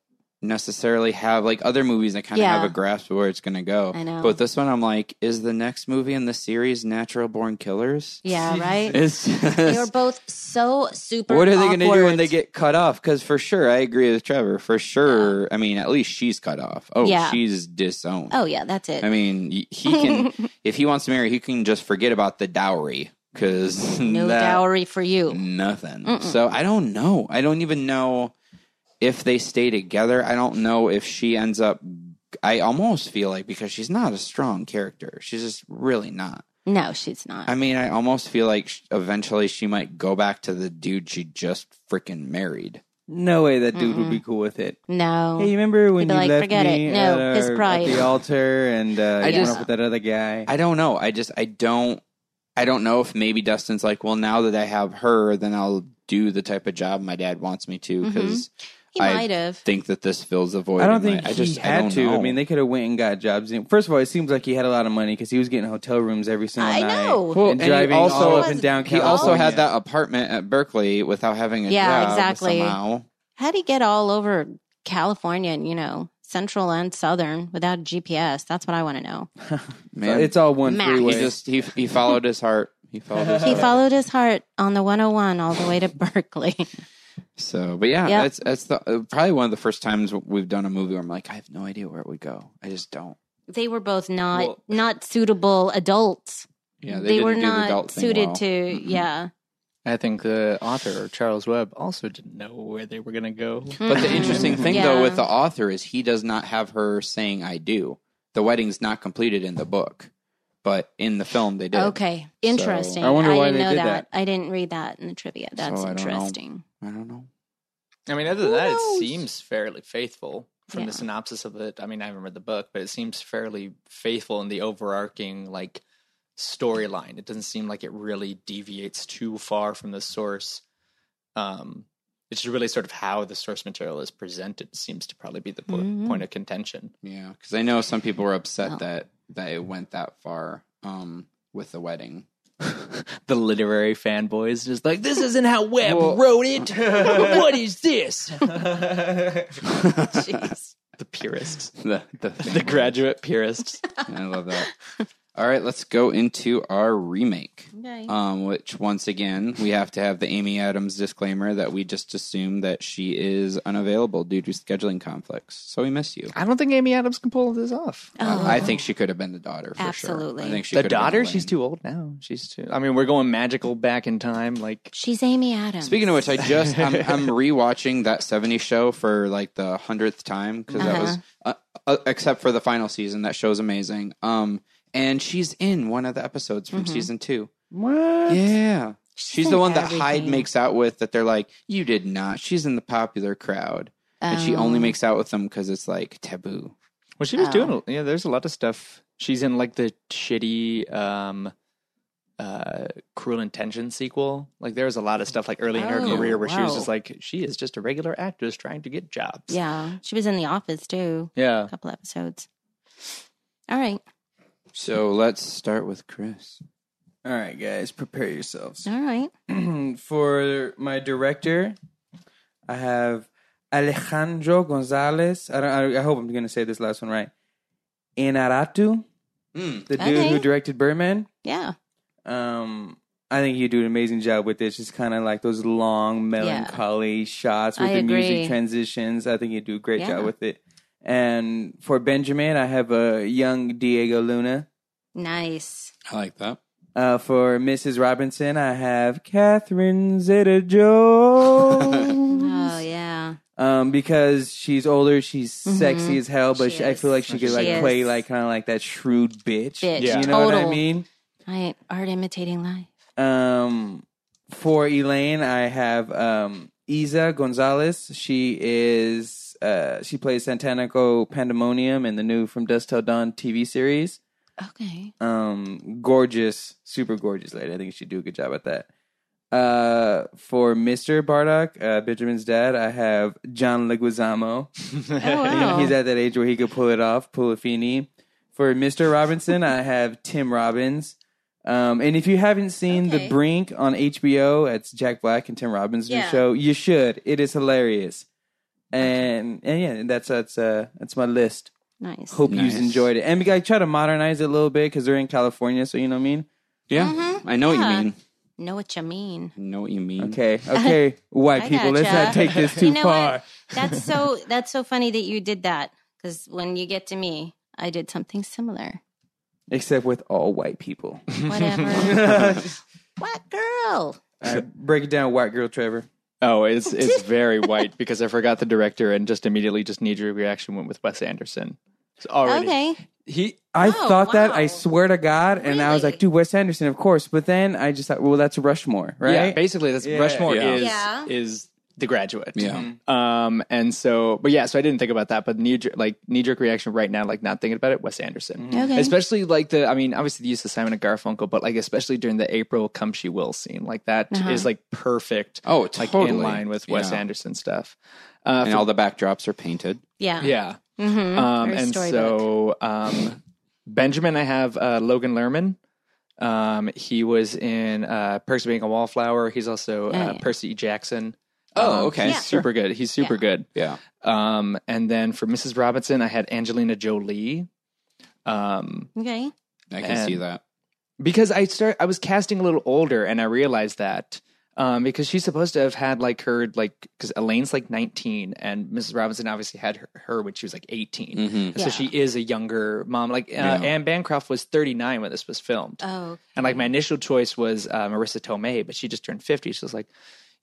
necessarily have like other movies I kind of Yeah. have a grasp of where it's going to go. I know. But this one I'm like, is the next movie in the series Natural Born Killers? yeah, right. It's they were both so super. what are they going to do when awkward. they get cut off? Because for sure, I agree with Trevor. For sure, I mean, at least she's cut off. Oh, Yeah. she's disowned. Oh yeah, that's it. I mean, y- he can if he wants to marry, he can just forget about the dowry because no dowry for you. nothing. Mm-mm. So I don't know. I don't even know if they stay together. I don't know if she ends up. I almost feel like because she's not a strong character, she's just really not. No, she's not. I mean, I almost feel like eventually she might go back to the dude she just freaking married. No way that dude would be cool with it. no. Hey, you remember when He'd be you like, left "Forget me it. No, at, his our- pride." at the altar and uh, I you went just- up with that other guy? I don't know. I just I don't I don't know if maybe Dustin's like, well, now that I have her, then I'll do the type of job my dad wants me to because he I might have. think that this fills a void. I don't in my- think I just he I had don't to. I know. mean, they could have went and got jobs. First of all, it seems like he had a lot of money because he was getting hotel rooms every single I night. know. Well, and and he driving also- all up and down. he also California. had that apartment at Berkeley without having a Yeah, job exactly. somehow. How'd he get all over California and, you know, central and southern without GPS? That's what I want to know. Man, It's all one Mac. he freeway. just he he followed his heart. He followed his He heart. followed his heart on the 101 all the way to Berkeley. So, but yeah, Yep. that's that's the uh, probably one of the first times we've done a movie where I'm like, I have no idea where it would go. I just don't. they were both not Well- not suitable adults. Yeah, they, were didn't do the not adult thing suited well. to, Mhm. yeah. I think the author Charles Webb also didn't know where they were going to go. But the Mhm. interesting thing though Yeah. with the author is he does not have her saying I do. The wedding's not completed in the book, but in the film they did. Okay, interesting. I wonder why didn't they know did that. that. I didn't read that in the trivia. That's I don't know. interesting. I don't know. I mean, other than Who that, knows? it seems fairly faithful from Yeah. the synopsis of it. I mean, I haven't read the book, but it seems fairly faithful in the overarching like storyline. It doesn't seem like it really deviates too far from the source. Um, it's just really sort of how the source material is presented seems to probably be the po- Mhm. point of contention. Yeah, because I know some people were upset Oh. that that it went that far um, with the wedding. the literary fanboys just like this isn't how Webb Well- wrote it. what is this? Jeez. the purists, the the, the graduate purists. I love that. All right, let's go into our remake. Okay. Um, which once again we have to have the Amy Adams disclaimer that we just assume that she is unavailable due to scheduling conflicts. So we miss you. I don't think Amy Adams can pull this off. Oh. I think she could have been the daughter for Absolutely. sure. I think she the could been daughter, she's too old now. She's too. I mean, we're going magical back in time. Like, She's Amy Adams. Speaking of which, I just I'm, I'm rewatching that '70s show for like the hundredth time because that was uh, uh, except for the final season. That show's amazing. Um, and she's in one of the episodes from Mhm. season two. What? Yeah. She's in the one that Hyde makes out with that they're like, you did not. She's in the popular crowd. And she only Oh. makes out with them because it's like taboo. Well, she was Oh. doing. Yeah, there's a lot of stuff. She's in like the shitty um, uh, Cruel Intention sequel. Like there was a lot of stuff like early in her Oh, career where she was just like, she is just a regular actress trying to get jobs. Yeah, she was in the office too. yeah. A couple episodes. All right. So let's start with Chris. All right, guys, prepare yourselves. All right. For my director, I have Alejandro Gonzalez. I don't. I, I hope I'm going to say this last one right. Iñárritu, Mm. the dude Okay. who directed Birdman. Yeah. Um, I think you do an amazing job with this. Just kind of like those long, melancholy shots with I the music transitions. I think you do a great Yeah. job with it. And for Benjamin, I have a young Diego Luna. Nice. I like that. Uh, for Mrs. Robinson, I have Catherine Zeta-Jones. Oh yeah. um, because she's older, she's Mhm. sexy as hell, but She she, I feel like she could She like is. play like kind of like that shrewd bitch. Bitch. Yeah. You know what I mean? I art imitating life. Um, for Elaine, I have um, Eiza González. She is uh, she plays Santanico Pandemonium in the new From Dusk Till Dawn TV series. Okay. Um, gorgeous, super gorgeous lady. I think she'd do a good job at that. Uh, for Mr. Braddock, uh, Benjamin's dad, I have John Leguizamo. Oh wow. He's at that age where he could pull it off, pull a Feeny. For Mr. Robinson, I have Tim Robbins. Um, and if you haven't seen Okay. The Brink on HBO, it's Jack Black and Tim Robbins' new show. You should. It is hilarious. And and yeah, that's that's uh that's my list. nice. Hope Nice. you enjoyed it. And we gotta try to modernize it a little bit because they're in California, so you know what I mean. Yeah, Mhm. I know what Yeah. you mean. Know what you mean. I know what you mean. Okay, okay, white I people, let's gotcha. not take this too You know far. what? That's so that's so funny that you did that because when you get to me, I did something similar. Except with all white people. Whatever. what girl? All right, break it down, white girl Trevor. Oh, it's it's very white because I forgot the director and just immediately just knee jerk reaction went with Wes Anderson. It's already Okay. he I Oh, thought that. I swear to God, and I was like, "Dude, Wes Anderson, of course." But then I just thought, "Well, that's Rushmore, right?" Yeah, basically that's Yeah. Rushmore Yeah. is Yeah. is the graduate. Yeah. Um and so but yeah, so I didn't think about that, but knee jerk like knee jerk reaction right now, like not thinking about it, Wes Anderson. Okay. Especially like the I mean, obviously the use of Simon and Garfunkel, but like especially during the April Come She Will scene. Like that is Uh-huh. like perfect. Oh, Like totally. in line with Wes Yeah. Anderson stuff. Uh And for- all the backdrops are painted. Yeah. yeah. Mm-hmm. Um, and so um, Benjamin, I have uh, Logan Lerman. Um, he was in uh, Perks of Being a Wallflower. He's also uh, Oh, yeah. Percy Jackson. Oh, Um, okay. Yeah. super good. He's super Yeah. good. Yeah. Um, and then for Mrs. Robinson, I had Angelina Jolie. Um, okay. I can see that. because I start, I was casting a little older, and I realized that um, because she's supposed to have had like her like because Elaine's like nineteen, and Mrs. Robinson obviously had her, her when she was like 18 Mm-hmm. So she is a younger mom. Like uh, Yeah. Anne Bancroft was 39 when this was filmed, Oh. and like my initial choice was uh, Marisa Tomei, but she just turned 50. So it's like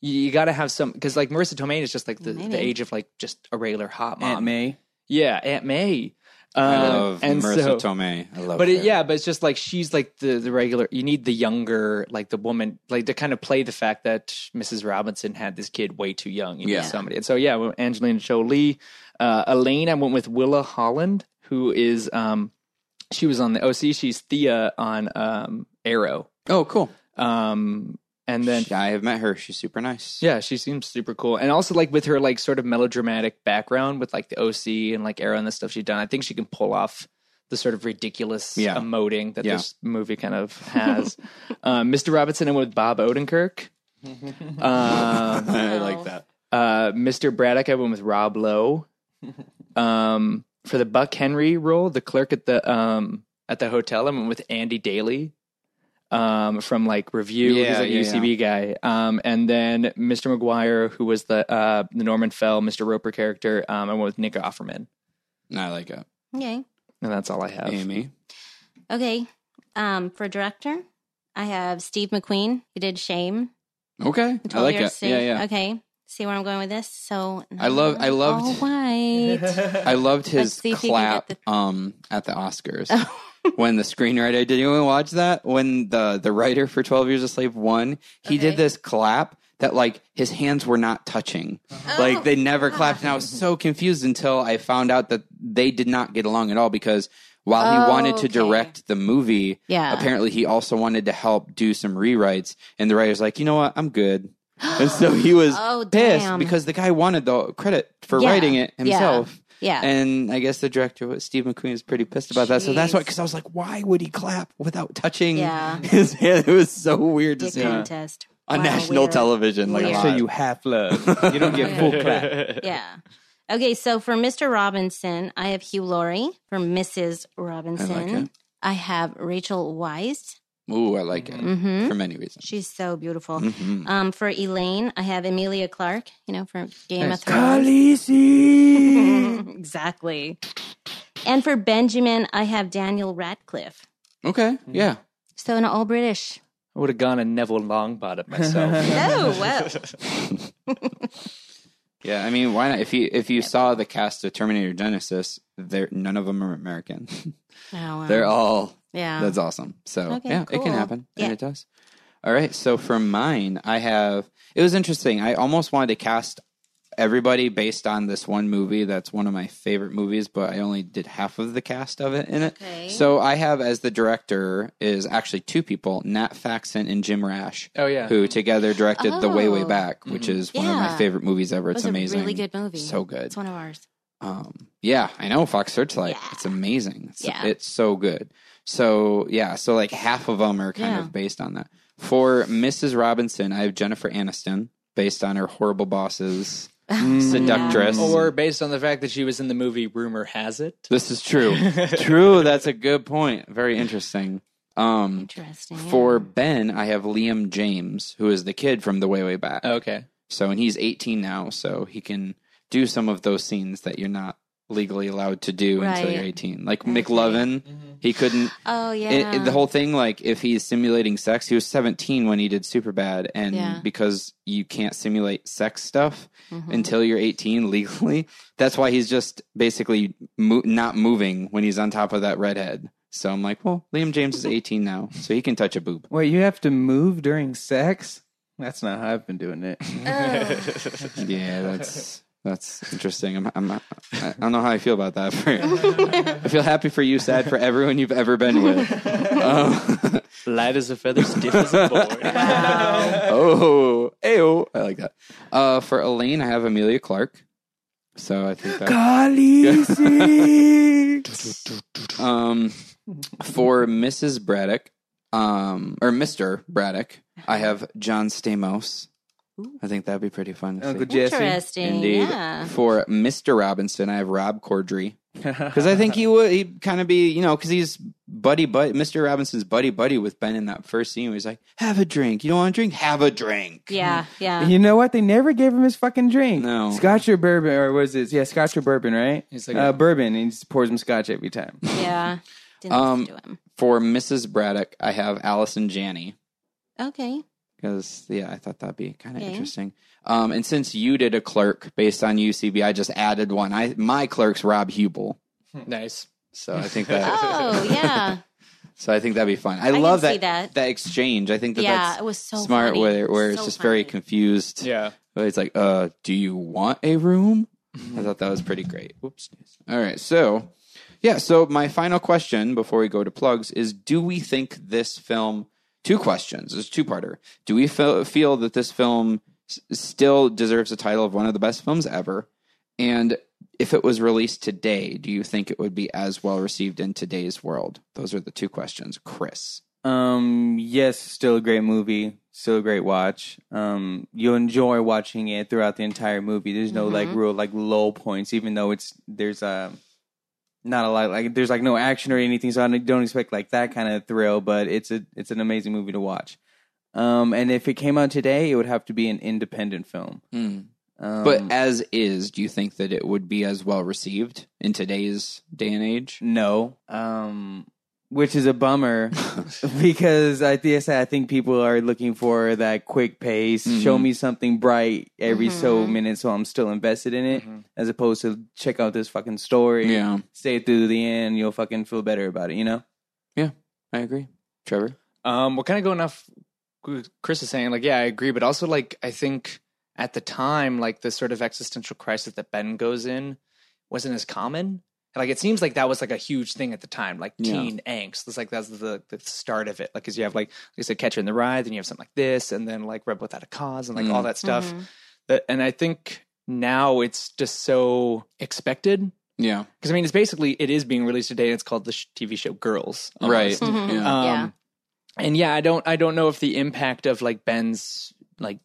you, you got to have some because like Marisa Tomei is just like the, Maybe. the age of like just a regular hot mom. Aunt May. Yeah, Aunt May. I Um, love and Marisa so, Tomei. I love but her. it, yeah, but it's just like she's like the the regular. You need the younger, like the woman, like to kind of play the fact that Mrs. Robinson had this kid way too young. You need Yeah. somebody. And so yeah, well, Angelina Jolie, uh, Elaine. I went with Willa Holland, who is um, she was on the OC. She's Thea on um Arrow. Oh, cool. Um, and then I have met her. She's super nice. yeah, she seems super cool. And also like with her like sort of melodramatic background with like the OC and like Arrow and the stuff she's done, I think she can pull off the sort of ridiculous Yeah. emoting that Yeah. this movie kind of has. um, Mr. Robinson and with Bob Odenkirk. Um, I like that. uh, Mr. Braddock, I went with Rob Lowe. Um, for the Buck Henry role, the clerk at the um at the hotel, I went with Andy Daly. Um, from like review, Yeah, he's like a yeah, UCB guy. Um, and then Mr. McGuire, who was the uh the Norman Fell, Mr. Roper character. Um, I went with Nick Offerman, I like it. Okay. and that's all I have. Amy. Okay. Um, for director, I have Steve McQueen. He did Shame. Okay. I 12 like Years it. Slave. Yeah, yeah. Okay. See where I'm going with this? So I love- I loved- all white. I loved his see if you can clap get um at the Oscars. When the screenwriter did you watch that when the the writer for 12 years a slave won he did this clap that like his hands were not touching Oh. like they never clapped and i was so confused until i found out that they did not get along at all because while he Oh, wanted to okay. direct the movie Yeah. apparently he also wanted to help do some rewrites and the writer's like you know what i'm good and so he was Oh, pissed damn. because the guy wanted the credit for Yeah. writing it himself Yeah. And I guess the director, was Steve McQueen, is pretty pissed about that. So that's why, because I was like, why would he clap without touching Yeah. his hand? It was so weird to see contest. on Wow, national weird. television. Like, Weird. live. So you half love. You don't get full clap. Yeah. Okay, so for Mr. Robinson, I have Hugh Laurie. For Mrs. Robinson, it. I have Rachel Weisz. Ooh, I like it hmm for many reasons. She's so beautiful. Mhm. Um, for Elaine, I have Emilia Clarke. You know, from Game Nice. of Thrones. Khaleesi. exactly. And for Benjamin, I have Daniel Radcliffe. Okay, yeah. So an all British. I would have gone and Neville Longbottom myself. Oh well. Yeah, I mean, why not? If you if you saw the cast of Terminator Genisys, there none of them are American. Oh, wow. They're all yeah. That's awesome. So Okay, yeah, it can happen, Yeah. and it does. All right. So for mine, I have. It was interesting. I almost wanted to cast everybody based on this one movie. That's one of my favorite movies, but I only did half of the cast of it in it. Okay. So I have as the director is actually two people: Nat Faxon and Jim Rash, oh yeah. who together directed The Way Way Oh. Back, which is one of my favorite movies ever. it It's was amazing. a really good movie. So good. It's one of ours. Um, yeah, I know Fox Searchlight. Yeah. It's amazing. It's, Yeah. it's so good. So yeah, so like half of them are kind Yeah. of based on that. For Mrs. Robinson, I have Jennifer Aniston, based on her horrible bosses, seductress. Or based on the fact that she was in the movie Rumor Has It. this is true. true. That's a good point. Very interesting. Um, Interesting. for Ben, I have Liam James, who is the kid from the way way back. Okay. So, and he's 18 now, so he can do some of those scenes that you're not legally allowed to do until you're 18. Like Okay. McLovin, he couldn't. Oh yeah. It, it- the whole thing, like if he's simulating sex, he was 17 when he did Superbad, and Yeah. because you can't simulate sex stuff Mhm. until you're 18 legally, that's why he's just basically mo- not moving when he's on top of that redhead. So I'm like, well, Liam James is 18 now, so he can touch a boob. Wait, you have to move during sex? That's not how I've been doing it. Yeah, that's that's interesting. I'm, I'm I don't know how I feel about that. I feel happy for you, sad for everyone you've ever been with. Um, Light as a feather, stiff as a board. oh, ayo, I like that. Uh, for Elaine, I have Emilia Clarke. So I think that. Khaleesi. Um, for Mrs. Braddock, um, or Mister Braddock, I have John Stamos. I think that'd be pretty fun. To Uncle see. Jesse. Interesting. Indeed. Yeah. For Mr. Robinson, I have Rob Corddry. Because I think he would he kind of be, you know, because he's buddy, buddy, Mr. Robinson's buddy, buddy with Ben in that first scene where he's like, have a drink. You don't want a drink? Have a drink. Yeah. Yeah. You know what? They never gave him his fucking drink. No. Scotch or bourbon, or was it? Yeah, Scotch or bourbon, right? He's like, uh, bourbon. He just pours him Scotch every time. Yeah. Didn't Um, listen to him. For Mrs. Braddock, I have Allison Janney. Okay. Because, yeah, I thought that'd be kind of Okay. interesting. Um, and since you did a clerk based on UCB, I just added one. I My clerk's Rob Huebel. nice. So I think that. Oh yeah. So I think that'd be fun. I, I love see that, that. exchange. I think that yeah. that's It was so smart funny. where where it's So just very confused. Yeah. But it's like, uh, do you want a room? I thought that was pretty great. Whoops. All right. So, yeah. So, my final question before we go to plugs is Do we think this film, two questions, it's a two parter. Do we feel, feel that this film s- still deserves the title of one of the best films ever? And if it was released today, do you think it would be as well received in today's world? Those are the two questions. Chris. Um, yes, still a great movie, still a great watch. Um, you'll enjoy watching it throughout the entire movie. There's no like Mhm. real like low points, even though it's there's uh, not a lot like there's like no action or anything, so I don't expect like that kind of thrill. But it's a it's an amazing movie to watch. Um, and if it came out today, it would have to be an independent film. Um, But as is, do you think that it would be as well received in today's day and age? No, um, which is a bummer because I yes, I think people are looking for that quick pace. Show Mhm. me something bright every so Mhm. minute, so I'm still invested in it, as opposed to check out this fucking story. Yeah. stay through the end, you'll fucking feel better about it. You know? Yeah, I agree. Trevor? Um, we're kind of going off what Chris is saying. Like, yeah, I agree, but also like I think at the time, like the sort of existential crisis that Ben goes in wasn't as common. Like it seems like that was like a huge thing at the time, like Yeah. teen angst. It's like that's the the start of it. Like, cause you have like like I said, Catcher in the Rye, then you have something like this, and then like Rebel Without a Cause, and like all Mm. that stuff. Mhm. That, and I think now it's just so expected. Yeah. Because I mean, it's basically it is being released today. And it's called the sh- TV show Girls, Right. almost. Mhm. Yeah. Um, Yeah. And yeah, I don't I don't know if the impact of like Ben's like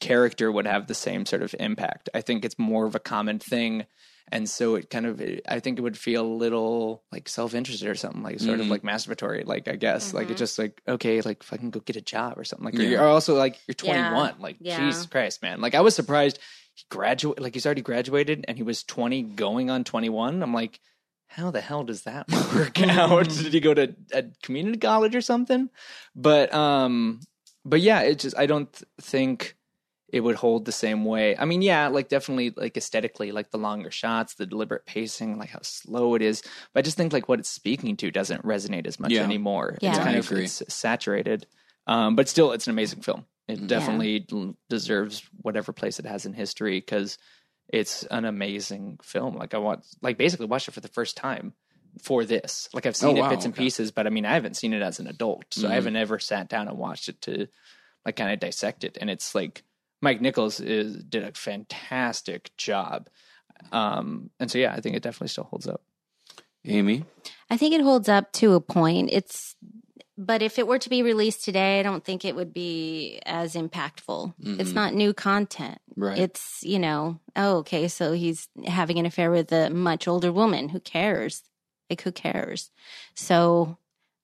character would have the same sort of impact. I think it's more of a common thing. And so it kind of, I think it would feel a little like self interested or something, like sort of Mhm. like masturbatory. Like, I guess, like Mhm. it's just like, okay, like fucking go get a job or something. Like, Yeah. you're also like, you're Yeah. 21. Like, Yeah. Jesus Christ, man. Like, I was surprised he graduated, like, he's already graduated and he was 20 going on 21. I'm like, how the hell does that work out? Did he go to a community college or something? But um, but yeah, it just I don't th- think it would hold the same way. I mean, yeah, like definitely like aesthetically, like the longer shots, the deliberate pacing, like how slow it is. But I just think like what it's speaking to doesn't resonate as much Yeah. anymore. It's Yeah. kind I of agree. it's saturated. Um, but still, it's an amazing film. It Mhm. definitely l- deserves whatever place it has in history because it's an amazing film. Like I want, like basically watched it for the first time for this. Like I've seen Oh, it wow, bits and pieces, but I mean I haven't seen it as an adult, so Mhm. I haven't ever sat down and watched it to like kind of dissect it. And it's like Mike Nichols is did a fantastic job. Um, and so yeah, I think it definitely still holds up. Amy? I think it holds up to a point. It's, but if it were to be released today, I don't think it would be as impactful. It's Mhm. not new content. Right. It's, you know, oh, okay, so he's having an affair with a much older woman. Who cares? Like, who cares? So,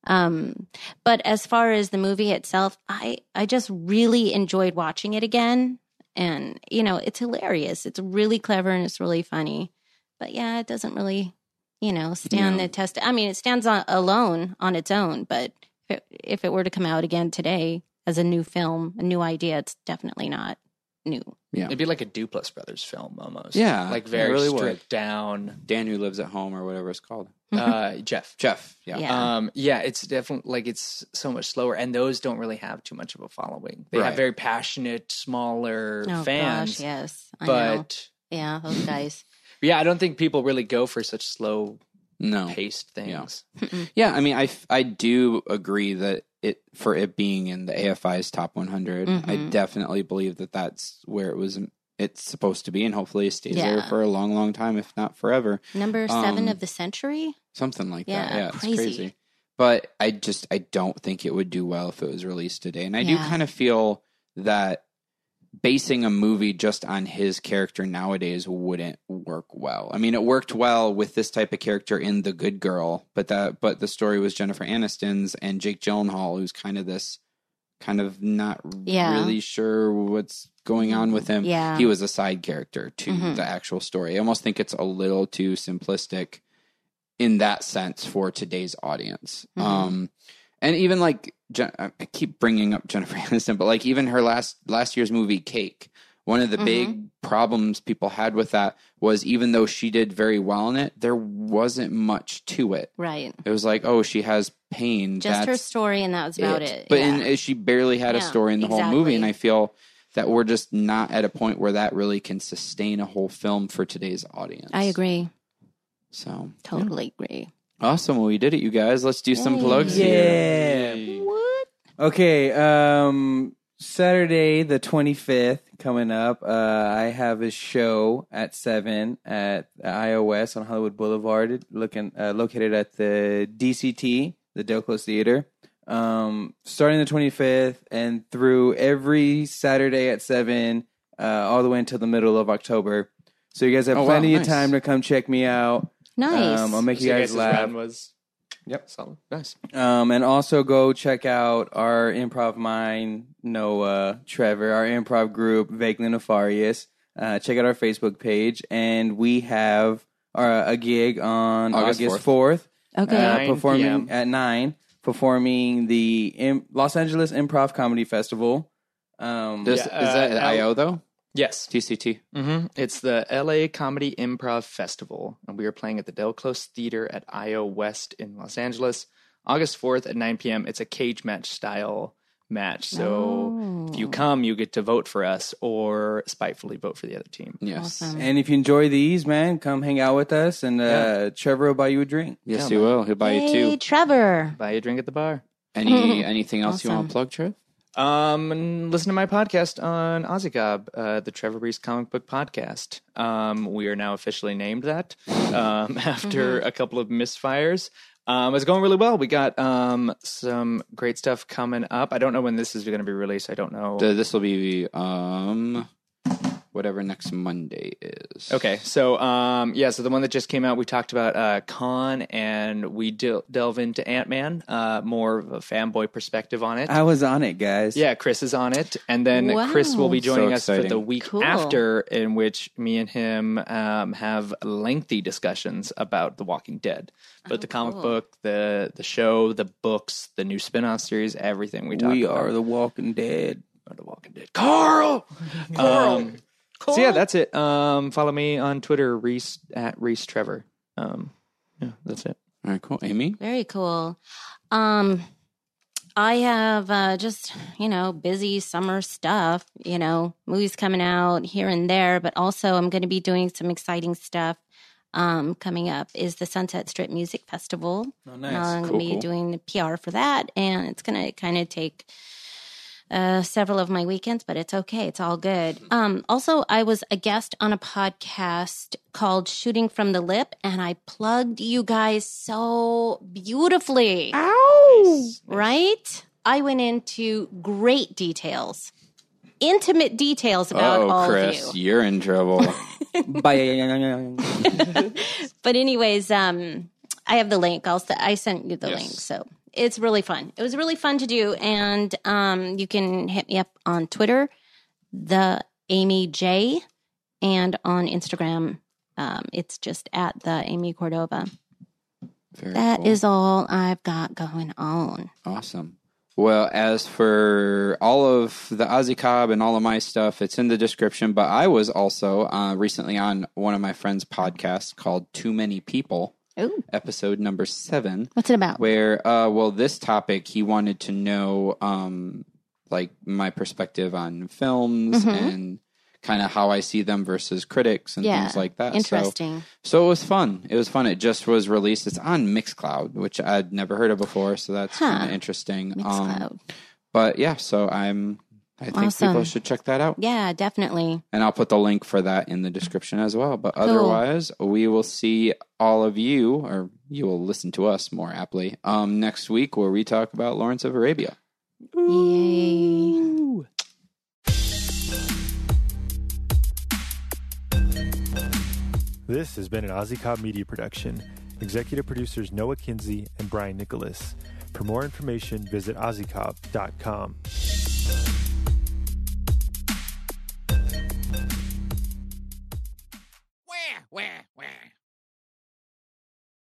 um, but as far as the movie itself, I, I just really enjoyed watching it again. And, you know, it's hilarious. It's really clever and it's really funny. But yeah, it doesn't really, you know, stand No. the test. I mean, it stands on, alone on its own, but if it, if it were to come out again today as a new film, a new idea, it's definitely not new. Yeah. It'd be like a Duplass Brothers film almost. Yeah, like very really would. stripped down. Dan who lives at home or whatever it's called. Uh, Jeff. Jeff. Yeah. Yeah. Um, yeah, it's definitely like it's so much slower, and those don't really have too much of a following. They have very passionate, smaller Oh fans, gosh, yes, I know. but Yeah, those guys. yeah, I don't think people really go for such slow No. paced things. Yeah, I mean, I, I do agree that it for it being in the AFI's top 100, I Mhm. definitely believe that that's where it was. It's supposed to be, and hopefully it stays there for a long, long time, if not forever. Number seven Um, of the century. Something like that. Yeah, Yeah, it's crazy. crazy. But I just I don't think it would do well if it was released today. And I do kind of feel that basing a movie just on his character nowadays wouldn't work well. I mean, it worked well with this type of character in The Good Girl, but that but the story was Jennifer Aniston's and Jake Gyllenhaal, who's kind of this kind of not Yeah. really sure what's going on with him. Yeah. He was a side character to Mhm. the actual story. I almost think it's a little too simplistic in that sense for today's audience. Mhm. Um, and even like Jen- I keep bringing up Jennifer Aniston, but like even her last last year's movie Cake, one of the Mhm. big problems people had with that was even though she did very well in it, there wasn't much to it. Right. It was like, oh, she has pain. Just her story, and that was about it. But yeah. in, she barely had a story in the whole movie, and. I feel that we're just not at a point where that really can sustain a whole film for today's audience. I agree. So Totally agree. Awesome. Well, we did it, you guys. Let's do some Yay. plugs Yeah. here. What? Okay, um Saturday the 25th coming up. Uh I have a show at 7 at iOS on Hollywood Boulevard looking uh, located at the DCT, the Del Close Theater. Um starting the 25th and through every Saturday at 7 uh all the way until the middle of October. So you guys have Oh, wow, plenty nice. of time to come check me out. Nice. Um, I'll make you So guys guys' laugh. round was Yep. solid, nice. Um, and also go check out our improv mind, Noah, Trevor, our improv group, Vaguely Nefarious. Uh, check out our Facebook page, and we have our, a gig on August August fourth, okay. uh, 9 performing PM. at nine, performing the Im- Los Angeles Improv Comedy Festival. Um, This, Yeah, is that uh, at Al- IO though? Yes, TCT. hmm It's the LA Comedy Improv Festival, and we are playing at the Del Close Theater at IO West in Los Angeles August 4th at 9 p.m. It's a cage match style match. So if you come, you get to vote for us or spitefully vote for the other team. Yes. Awesome. And if you enjoy these, man, come hang out with us, and uh, Yeah. Trevor will buy you a drink. Yes, Yeah, he man. will. He'll buy you Hey, two. Trevor. Buy you a drink at the bar. Any anything else you want to plug, Trev? Um, and listen to my podcast on Ozzygob, uh, the Trevor Breeze Comic Book Podcast. Um, we are now officially named that um, after a couple of misfires. Um, it's going really well. We got um, some great stuff coming up. I don't know when this is going to be released. I don't know. This will be um whatever next Monday is. Okay, so um, yeah, so the one that just came out, we talked about uh, Khan, and we del- delve into Ant Man, uh, more of a fanboy perspective on it. I was on it, guys. Yeah, Chris is on it, and then Chris will be joining So us for the week Cool. after, in which me and him um, have lengthy discussions about The Walking Dead, but the comic cool. book, the the show, the books, the new spin-off series, everything we talk we about. are the Walking Dead. The Walking Dead. Carl. Um, So yeah, that's it. Um, follow me on Twitter, Reece at Reece Trevor. Um, yeah, that's it. All right, cool. Amy? Very cool. Um, I have uh, just you know busy summer stuff. You know, movies coming out here and there, but also I'm going to be doing some exciting stuff. Um, coming up is the Sunset Strip Music Festival. Oh, I'm going to be cool. doing the PR for that, and it's going to kind of take uh, several of my weekends, but it's okay. It's all good. Um, also, I was a guest on a podcast called Shooting from the Lip, and I plugged you guys so beautifully. Ow! Right? I went into great details, intimate details about oh, all Chris, of you. you're in trouble. Bye. But anyways, um, I have the link. I'll s- I sent you the Yes. link, so it's really fun. It was really fun to do, and um, you can hit me up on Twitter, the Amy J, and on Instagram. Um, it's just at the Amy Cordova. Very That cool. is all I've got going on. Awesome. Well, as for all of the Ozzy Cobb and all of my stuff, it's in the description. But I was also uh, recently on one of my friends' podcasts called Too Many People, Ooh, episode number seven, what's it about? where, uh, well, this topic, he wanted to know, um, like, my perspective on films Mhm. and kind of how I see them versus critics and Yeah, things like that. Interesting. so it was fun. It was fun. It just was released. It's on Mixcloud, which I'd never heard of before. So that's Huh. kind of interesting. Um, Mixcloud. but yeah, so I'm. I think Awesome. people should check that out, yeah, definitely. and I'll put the link for that in the description as well. But otherwise, we will see all of you, or you will listen to us more aptly, um, next week where we talk about Lawrence of Arabia. Yay. This has been an Ozzy Cobb Media production. Executive producers Noah Kinsey and Brian Nicholas. For more information, visit ozzycobb.com.